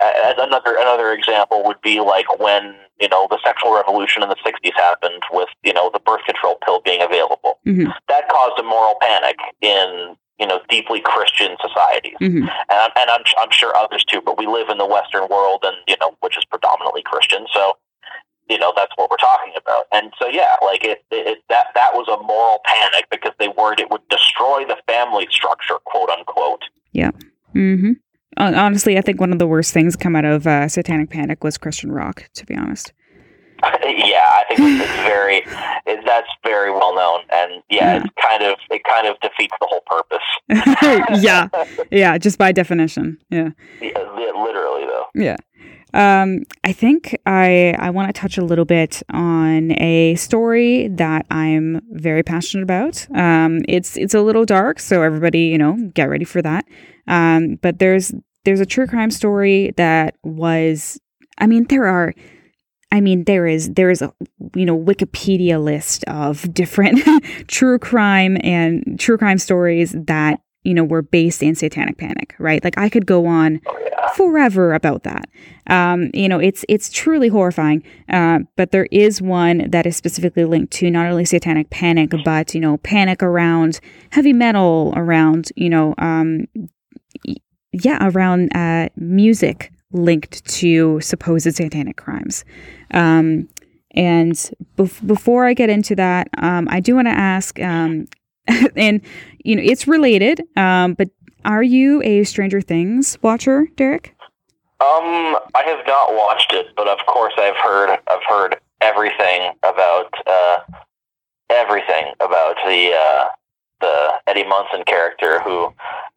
uh, another another example would be like when you know the sexual revolution in the '60s happened with you know the birth control pill being available. Mm-hmm. That caused a moral panic in you know, deeply Christian societies, mm-hmm. and, I'm, and I'm, I'm sure others too. But we live in the Western world, and you know, which is predominantly Christian. So, you know, that's what we're talking about. And so, yeah, like it, it that that was a moral panic because they worried it would destroy the family structure, quote unquote. Yeah. Mm-hmm. Honestly, I think one of the worst things come out of uh, Satanic Panic was Christian rock. To be honest. yeah, I think it's very it, that's very well known, and yeah, yeah, it kind of it kind of defeats the whole purpose. yeah, yeah, just by definition. Yeah. yeah literally though. Yeah. Um, I think I I want to touch a little bit on a story that I'm very passionate about. Um, it's it's a little dark, so everybody you know get ready for that. Um, but there's there's a true crime story that was. I mean, there are I mean, there is there is a you know Wikipedia list of different true crime and true crime stories that you know were based in Satanic Panic, right? Like I could go on forever about that. Um, you know, it's it's truly horrifying. Uh, but there is one that is specifically linked to not only Satanic Panic, but you know, panic around heavy metal, around you know, um, yeah, around uh, music linked to supposed satanic crimes. Um, and bef- before I get into that, um, I do want to ask, um, and you know, it's related, um, but are you a Stranger Things watcher, Derek? Um, I have not watched it, but of course I've heard I've heard everything about uh, everything about the uh, the Eddie Munson character, who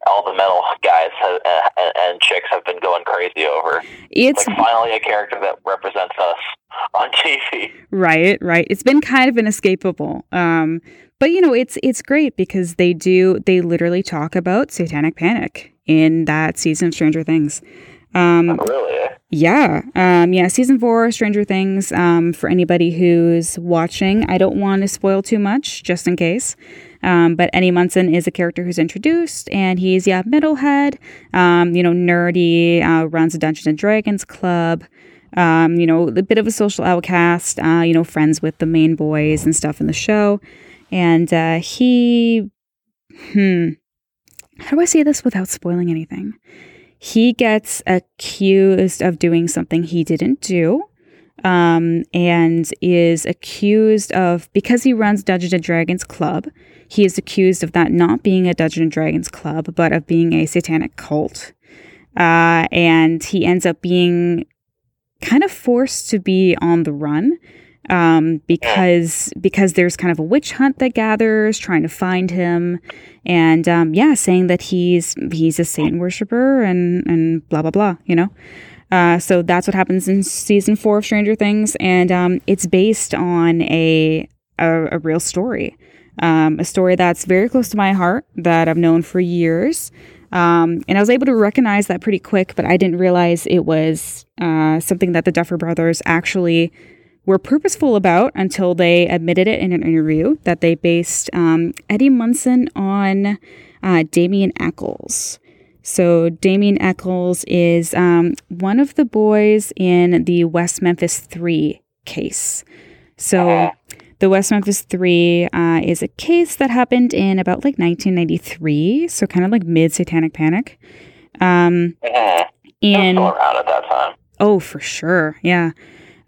all the metal guys have, and, and, chicks have been going crazy over. It's like finally a character that represents us on TV. Right, right. It's been kind of inescapable. Um, but you know, it's it's great because they do they literally talk about satanic panic in that season of Stranger Things. Um, oh, really? Yeah. Um, yeah. Season four, Stranger Things. Um, for anybody who's watching, I don't want to spoil too much, just in case. Um, but Eddie Munson is a character who's introduced, and he's yeah metalhead, um, you know, nerdy, uh, runs a Dungeons and Dragons club. Um, you know, a bit of a social outcast, uh, you know, friends with the main boys and stuff in the show. And uh, he, hmm, how do I say this without spoiling anything? He gets accused of doing something he didn't do um, and is accused of, because he runs Dungeons and Dragons Club, he is accused of that not being a Dungeons and Dragons Club, but of being a satanic cult. Uh, and he ends up being kind of forced to be on the run um, because because there's kind of a witch hunt that gathers trying to find him, and um, yeah, saying that he's he's a Satan worshiper and and blah blah blah, you know. Uh, so that's what happens in season four of Stranger Things, and um, it's based on a a, a real story, um, a story that's very close to my heart that I've known for years. Um, and I was able to recognize that pretty quick, but I didn't realize it was uh, something that the Duffer Brothers actually were purposeful about until they admitted it in an interview that they based um, Eddie Munson on uh, Damien Echols. So, Damien Echols is um, one of the boys in the West Memphis 3 case. So, uh-huh. The West Memphis 3 uh, is a case that happened in about like 1993, so kind of like mid Satanic Panic. Um, in, around at that time. Oh, for sure. Yeah.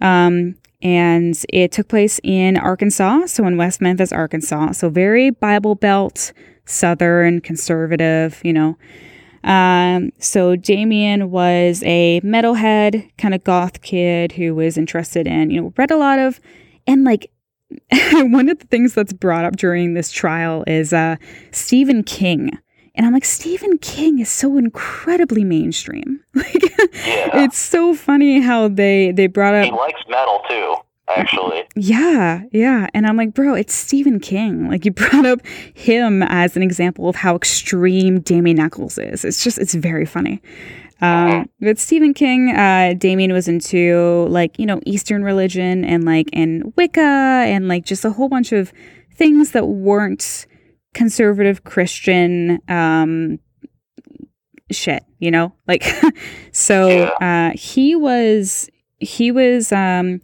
Um, and it took place in Arkansas, so in West Memphis, Arkansas. So very Bible Belt, Southern, conservative, you know. Um, so Damien was a metalhead, kind of goth kid who was interested in, you know, read a lot of, and like one of the things that's brought up during this trial is uh, Stephen King. And I'm like, Stephen King is so incredibly mainstream. Like, yeah. it's so funny how they they brought up. He likes metal too, actually. Yeah, yeah. And I'm like, bro, it's Stephen King. Like, you brought up him as an example of how extreme Damien Echols is. It's just, it's very funny. Um, with Stephen King, uh, Damien was into like, you know, Eastern religion and like, and Wicca and like just a whole bunch of things that weren't conservative Christian um, shit, you know? Like so uh, he was he was um,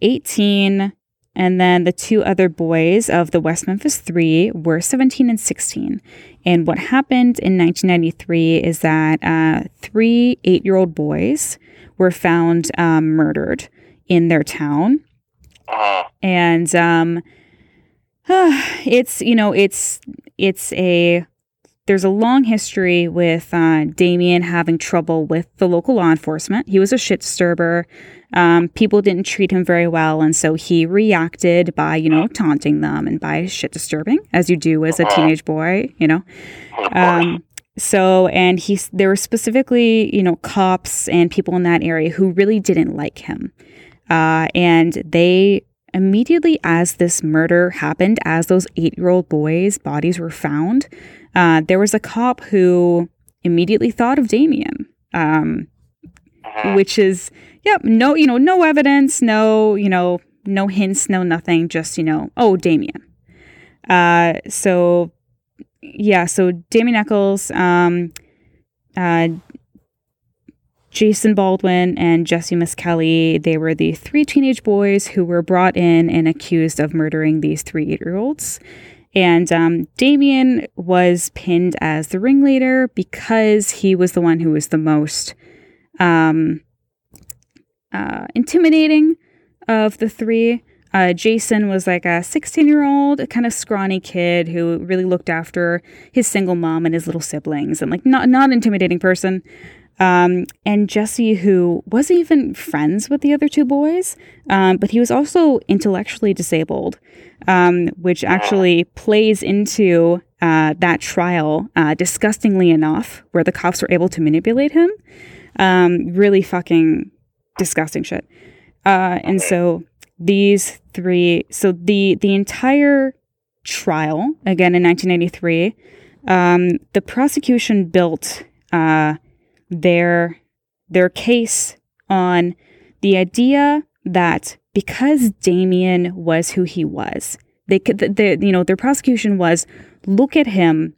18 and then the two other boys of the West Memphis 3 were 17 and 16. And what happened in 1993 is that uh, three 8-year-old boys were found um, murdered in their town. Uh-huh. And um, it's you know it's it's a there's a long history with uh, Damien having trouble with the local law enforcement. He was a shit disturber. Um, people didn't treat him very well, and so he reacted by you know taunting them and by shit disturbing, as you do as a Uh-huh. teenage boy. You know. Um, so, and he, there were specifically, you know, cops and people in that area who really didn't like him. Uh, and they immediately, as this murder happened, as those eight year old boys' bodies were found, uh, there was a cop who immediately thought of Damien. Um, Which is yep no you know no evidence no you know no hints no nothing just you know oh damien. Uh so yeah so damien Echols um uh jason baldwin and jesse Misskelley they were the three teenage boys who were brought in and accused of murdering these three eight-year-olds. And um, Damien was pinned as the ringleader because he was the one who was the most um, uh, intimidating of the three. Uh, Jason was like a 16 year old, kind of scrawny kid who really looked after his single mom and his little siblings and like not, not intimidating person. Um, and Jesse, who wasn't even friends with the other two boys, um, but he was also intellectually disabled, um, which actually plays into uh, that trial, uh, disgustingly enough, where the cops were able to manipulate him. Um, really fucking disgusting shit. Uh, and so these three, so the the entire trial, again in 1983, um, the prosecution built uh, their their case on the idea that because Damien was who he was, they could, the, the, you know, their prosecution was look at him,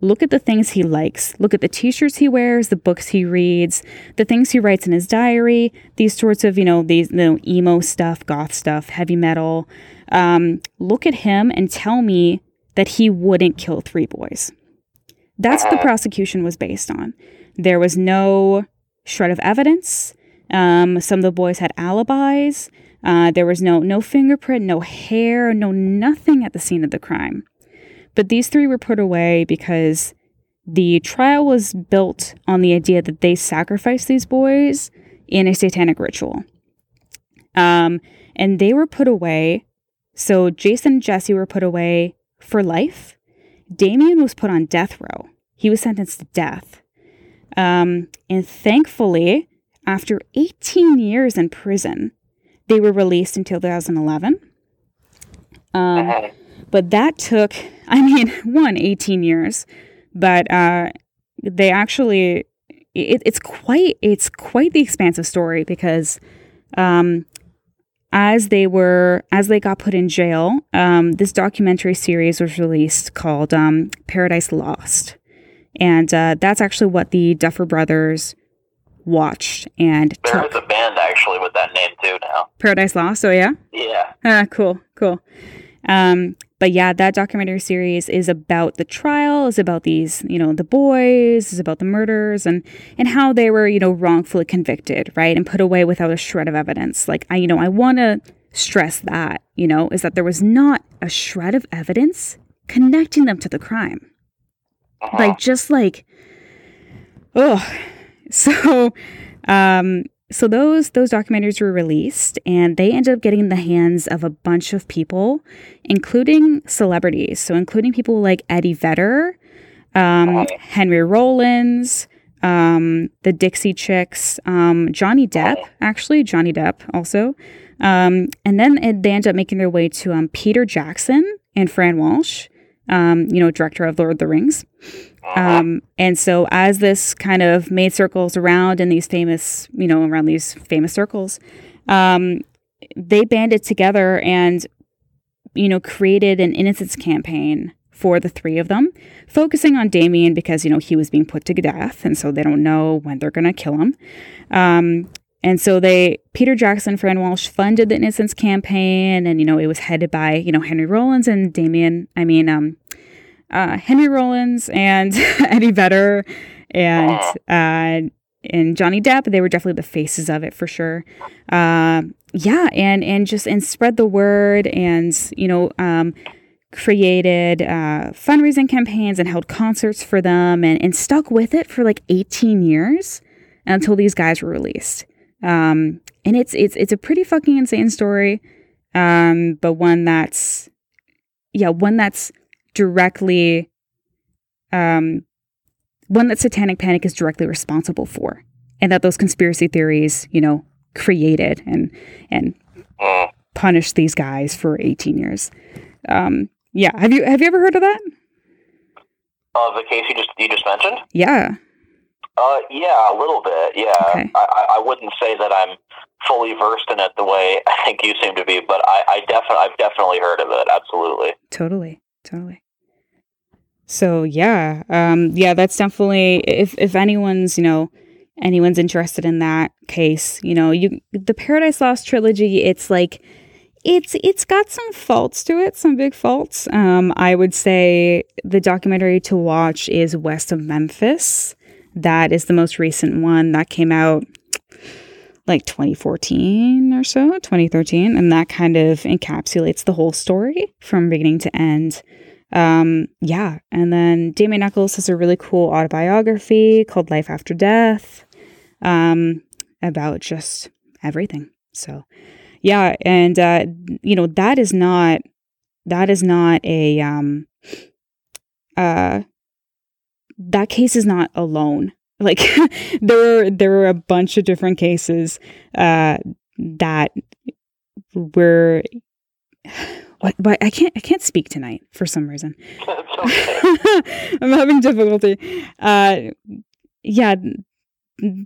look at the things he likes. Look at the t-shirts he wears, the books he reads, the things he writes in his diary, these sorts of, you know, these you know, emo stuff, goth stuff, heavy metal. Um, look at him and tell me that he wouldn't kill three boys. That's what the prosecution was based on. There was no shred of evidence. Um, some of the boys had alibis. Uh, there was no no fingerprint, no hair, no nothing at the scene of the crime. But these three were put away because the trial was built on the idea that they sacrificed these boys in a satanic ritual. Um, and they were put away. So Jason and Jesse were put away for life. Damien was put on death row. He was sentenced to death. Um, and thankfully, after 18 years in prison, they were released in 2011. Um, Uh-huh. But that took, I mean, one, 18 years, but uh, they actually, it, it's quite, it's quite the expansive story because um, as they were, as they got put in jail, um, this documentary series was released called um, Paradise Lost. And uh, that's actually what the Duffer Brothers watched and There took. is a band actually with that name too now. Paradise Lost, oh yeah? Yeah. Ah, cool, cool. Um, but yeah, that documentary series is about the trial, is about these, you know, the boys, is about the murders and and how they were, you know, wrongfully convicted, right, and put away without a shred of evidence. Like I, you know, I want to stress that, you know, is that there was not a shred of evidence connecting them to the crime. Uh-huh. Like just like, oh, so, um, so those those documentaries were released, and they ended up getting in the hands of a bunch of people, including celebrities. So, including people like Eddie Vedder, um, Henry Rollins, um, the Dixie Chicks, um, Johnny Depp, actually Johnny Depp also, um, and then it, they ended up making their way to um, Peter Jackson and Fran Walsh, um, you know, director of Lord of the Rings. Um, and so as this kind of made circles around in these famous, you know, around these famous circles, um, they banded together and, you know, created an innocence campaign for the three of them, focusing on Damien because, you know, he was being put to death. And so they don't know when they're going to kill him. Um, and so they, Peter Jackson, Fran Walsh funded the innocence campaign. And, you know, it was headed by, you know, Henry Rollins and Damien, I mean, um, uh, Henry Rollins and Eddie Vedder and uh, and Johnny Depp. They were definitely the faces of it for sure. Uh, yeah, and and just and spread the word and you know um, created uh, fundraising campaigns and held concerts for them and and stuck with it for like 18 years until these guys were released. Um, and it's it's it's a pretty fucking insane story, um, but one that's yeah one that's directly um one that satanic panic is directly responsible for and that those conspiracy theories you know created and and punished these guys for 18 years um yeah have you have you ever heard of that Uh, the case you just you just mentioned. yeah Uh, yeah, a little bit. Yeah, Okay. I, I I wouldn't say that I'm fully versed in it the way I think you seem to be, but I, I definitely I've definitely heard of it. Absolutely. totally totally so yeah um yeah that's definitely if if anyone's you know anyone's interested in that case you know you the paradise lost trilogy it's like it's it's got some faults to it some big faults. Um i would say the documentary to watch is west of memphis. That is the most recent one. That came out like 2014 or so 2013 and that kind of encapsulates the whole story from beginning to end um yeah. And then damien Echols has a really cool autobiography called life after death um about just everything. So yeah. And uh you know that is not that is not a um uh that case is not alone. Like there were there were a bunch of different cases uh that were what, I can't I can't speak tonight for some reason. I'm having difficulty. Uh, yeah,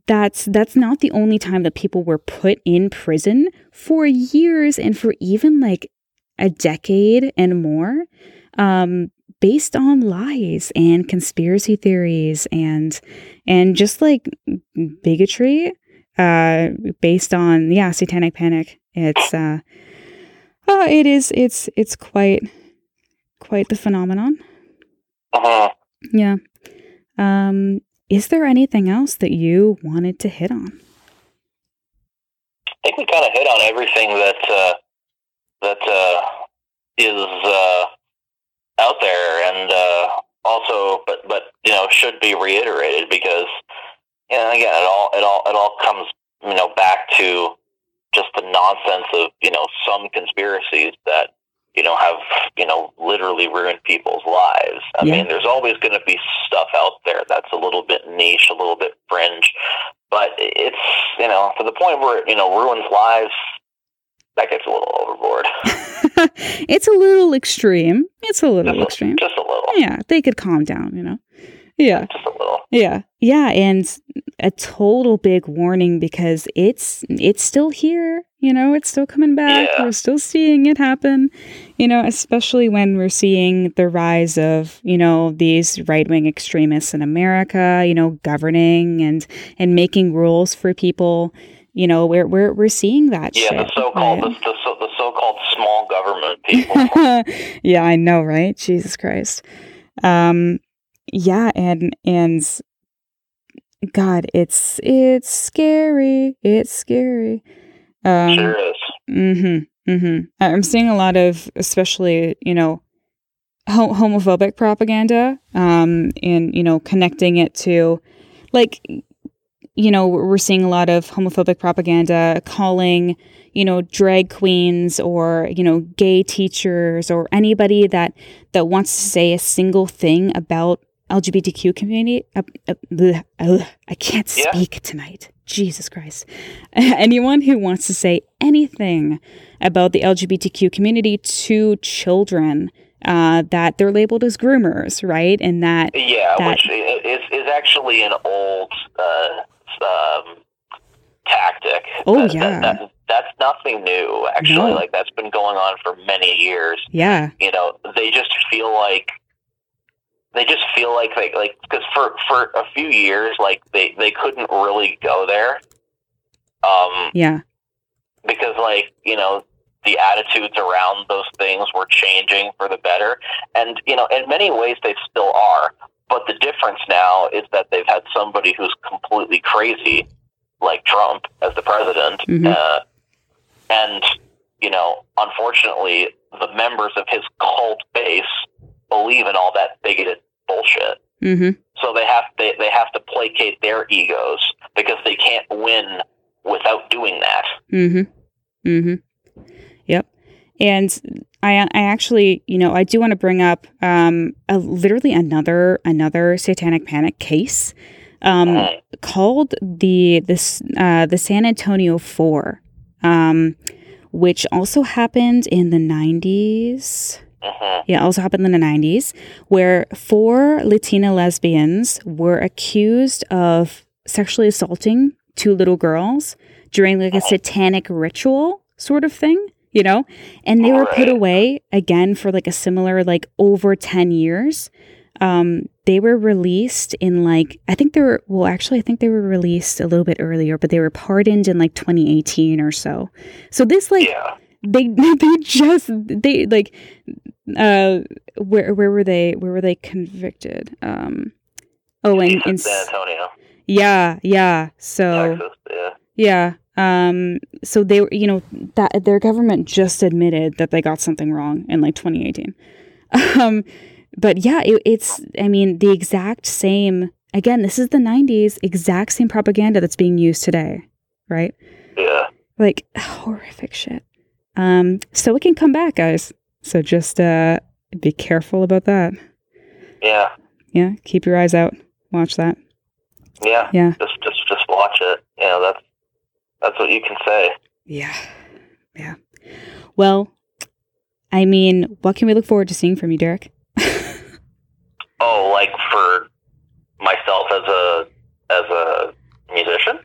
that's that's not the only time that people were put in prison for years and for even like a decade and more. Um, based on lies and conspiracy theories and and just like bigotry uh based on yeah satanic panic it's uh uh it is it's it's quite quite the phenomenon. Uh-huh. yeah. Um is there anything else that you wanted to hit on? I think we kind of hit on everything that uh, that uh, is uh, out there, and uh, also, but but you know, should be reiterated because, you know, again, it all it all it all comes you know back to just the nonsense of you know some conspiracies that you know have you know literally ruined people's lives. I Yeah. mean, there's always going to be stuff out there that's a little bit niche, a little bit fringe, but it's you know to the point where it, you know ruins lives. That gets a little overboard, it's a little extreme it's a little Just a- extreme just a little, yeah they could calm down you know yeah just a little. Yeah. Yeah, and a total big warning because it's it's still here, you know, it's still coming back. Yeah. We're still seeing it happen. You know, especially when we're seeing the rise of, you know, these right-wing extremists in America, you know, governing and and making rules for people. You know, we're we're we're seeing that Yeah, shit. the so-called right? the, the, so, the so-called small government people. yeah, I know, right? Jesus Christ. Um yeah, and and God, it's it's scary. It's scary. Um sure is. mhm. Mhm. I'm seeing a lot of especially, you know, ho- homophobic propaganda um and you know, connecting it to like you know, we're seeing a lot of homophobic propaganda calling, you know, drag queens or, you know, gay teachers or anybody that that wants to say a single thing about LGBTQ community. Uh, uh, ugh, I can't Yeah. speak tonight. Jesus Christ. Anyone who wants to say anything about the LGBTQ community to children, uh, that they're labeled as groomers, right? And that Yeah, that- which is is actually an old uh, um, tactic. Oh, That- that- yeah. that- that's nothing new. Actually, No. like that's been going on for many years. yeah, You know, they just feel like they just feel like they like because for for a few years, like they they couldn't really go there. Um, yeah, because like you know the attitudes around those things were changing for the better and you know in many ways they still are but the difference now is that they've had somebody who's completely crazy like trump as the president Mhm. uh, and you know unfortunately the members of his cult base believe in all that bigoted bullshit mm-hmm. so they have they, they have to placate their egos because they can't win without doing that Mm-hmm. Mm-hmm. Yep. And I I actually, you know, I do want to bring up um a, literally another another satanic panic case um Mhm. called the this uh the San Antonio 4 um which also happened in the 90s. Mhm. Yeah, also happened in the 90s, where four Latina lesbians were accused of sexually assaulting two little girls during like a satanic ritual sort of thing, you know? And they were put Right. away again for like a similar, like over 10 years. Um, they were released in like, I think they were, well, actually, I think they were released a little bit earlier, but they were pardoned in like 2018 or so. So this, like, yeah they they just they like uh where where were they where were they convicted um oh in, in San Antonio, yeah yeah so Texas. Yeah. yeah um so they were you know that their government just admitted that they got something wrong in like 2018 um but yeah it, it's i mean the exact same again this is the 90s exact same propaganda that's being used today right Yeah. like horrific shit. Um, so it can come back, guys. So just uh, be careful about that. Yeah. Yeah, keep your eyes out. Watch that. Yeah. Yeah, Just just just watch it. You know, that's that's what you can say. yeah, yeah. Well, I mean, what can we look forward to seeing from you, Derek? Oh, like for myself as a as a musician?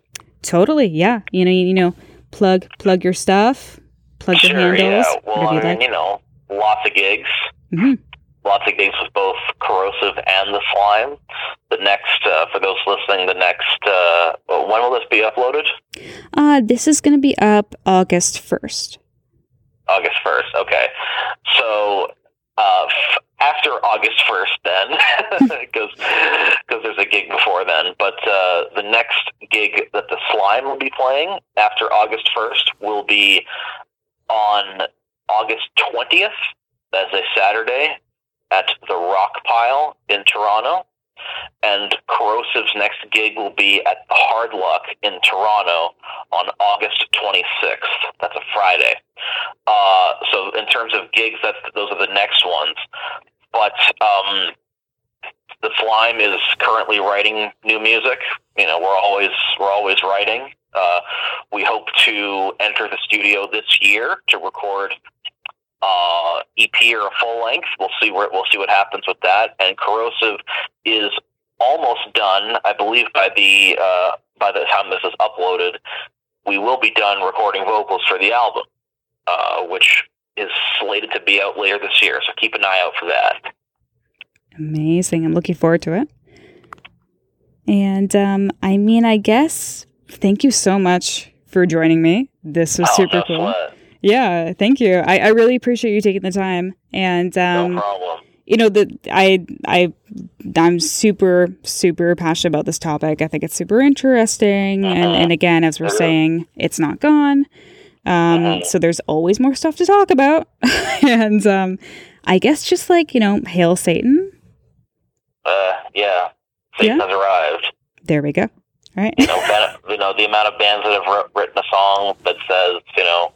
totally. Yeah. You know, you, you know, plug plug your stuff, plug your sure, handles, yeah. Well, whatever I you mean, like. you know, lots of gigs. Mhm. lots of gigs with both Korrosive and the slime. The next, uh, for those listening, the next, uh, when will this be uploaded? Uh, this is going to be up August 1st. August 1st, okay. So, uh, f- after August 1st, then, because there's a gig before then. But uh, the next gig that the Slime will be playing after August 1st will be on August 20th. That's a Saturday at the Rock Pile in Toronto. And Korrosive's next gig will be at the Hard Luck in Toronto on August 26th. That's a Friday. Uh, so in terms of gigs, that's those are the next ones. But um, the Slime is currently writing new music. You know, we're always we're always writing. Uh, we hope to enter the studio this year to record uh, EP or a full length. We'll see where we'll see what happens with that. And Korrosive is almost done. I believe by the uh, by the time this is uploaded, we will be done recording vocals for the album, uh, which is slated to be out later this year. So keep an eye out for that. Amazing! I'm looking forward to it. And um, I mean, I guess thank you so much for joining me. This was Oh, super cool. Yeah, thank you. I, I really appreciate you taking the time. And um, no problem. you know the I I I'm super super passionate about this topic. I think it's super interesting. And Mhm. and again, as we're Mhm. saying, it's not gone. Um, Mhm. so there's always more stuff to talk about. and um, I guess just like you know, hail Satan. Uh, yeah, Satan Yeah. has arrived. There we go. All right. You know, you know the amount of bands that have written a song that says, you know,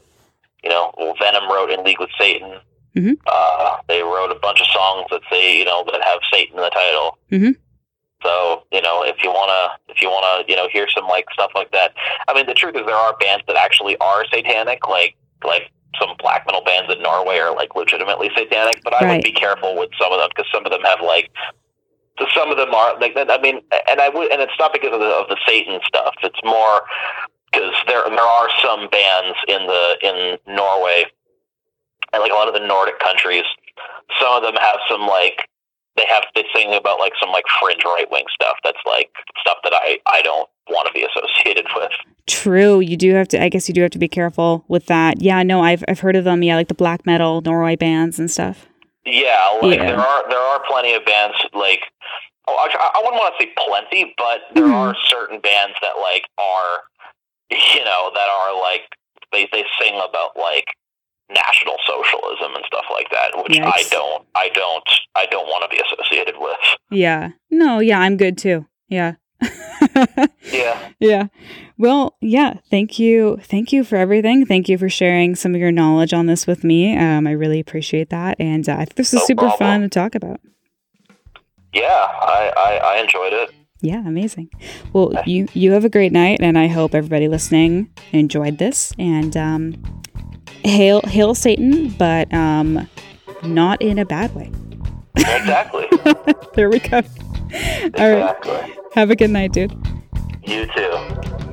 you know, well, Venom wrote "In League with Satan." Mhm. Uh, they wrote a bunch of songs that say, you know, that have Satan in the title. Mhm. So, you know, if you wanna, if you wanna, you know, hear some like stuff like that. I mean, the truth is there are bands that actually are satanic, like like some black metal bands in Norway are like legitimately satanic. But I Right. would be careful with some of them because some of them have like so some of them are like I mean, and I would, and it's not because of the of the Satan stuff. It's more because there there are some bands in the in Norway and like a lot of the Nordic countries. Some of them have some like they have they sing about like some like fringe right wing stuff. That's like stuff that I I don't want to be associated with. True. You do have to. I guess you do have to be careful with that. Yeah. No. I've I've heard of them. Yeah, like the black metal Norway bands and stuff. Yeah, like Yeah. there are there are plenty of bands like oh, I, I wouldn't want to say plenty, but there Mhm. are certain bands that like are you know that are like they they sing about like national socialism and stuff like that, which I don't I don't I don't want to be associated with. Yeah. No. Yeah. I'm good too. Yeah. Yeah. yeah. Well, yeah. Thank you. Thank you for everything. Thank you for sharing some of your knowledge on this with me. Um, I really appreciate that, and uh, I think this is No super problem. fun to talk about. Yeah, I, I, I enjoyed it. Yeah, amazing. Well, you you have a great night, and I hope everybody listening enjoyed this. And um, hail hail Satan, but um, not in a bad way. Exactly. there we go. All right. exactly. Have a good night, dude. You too.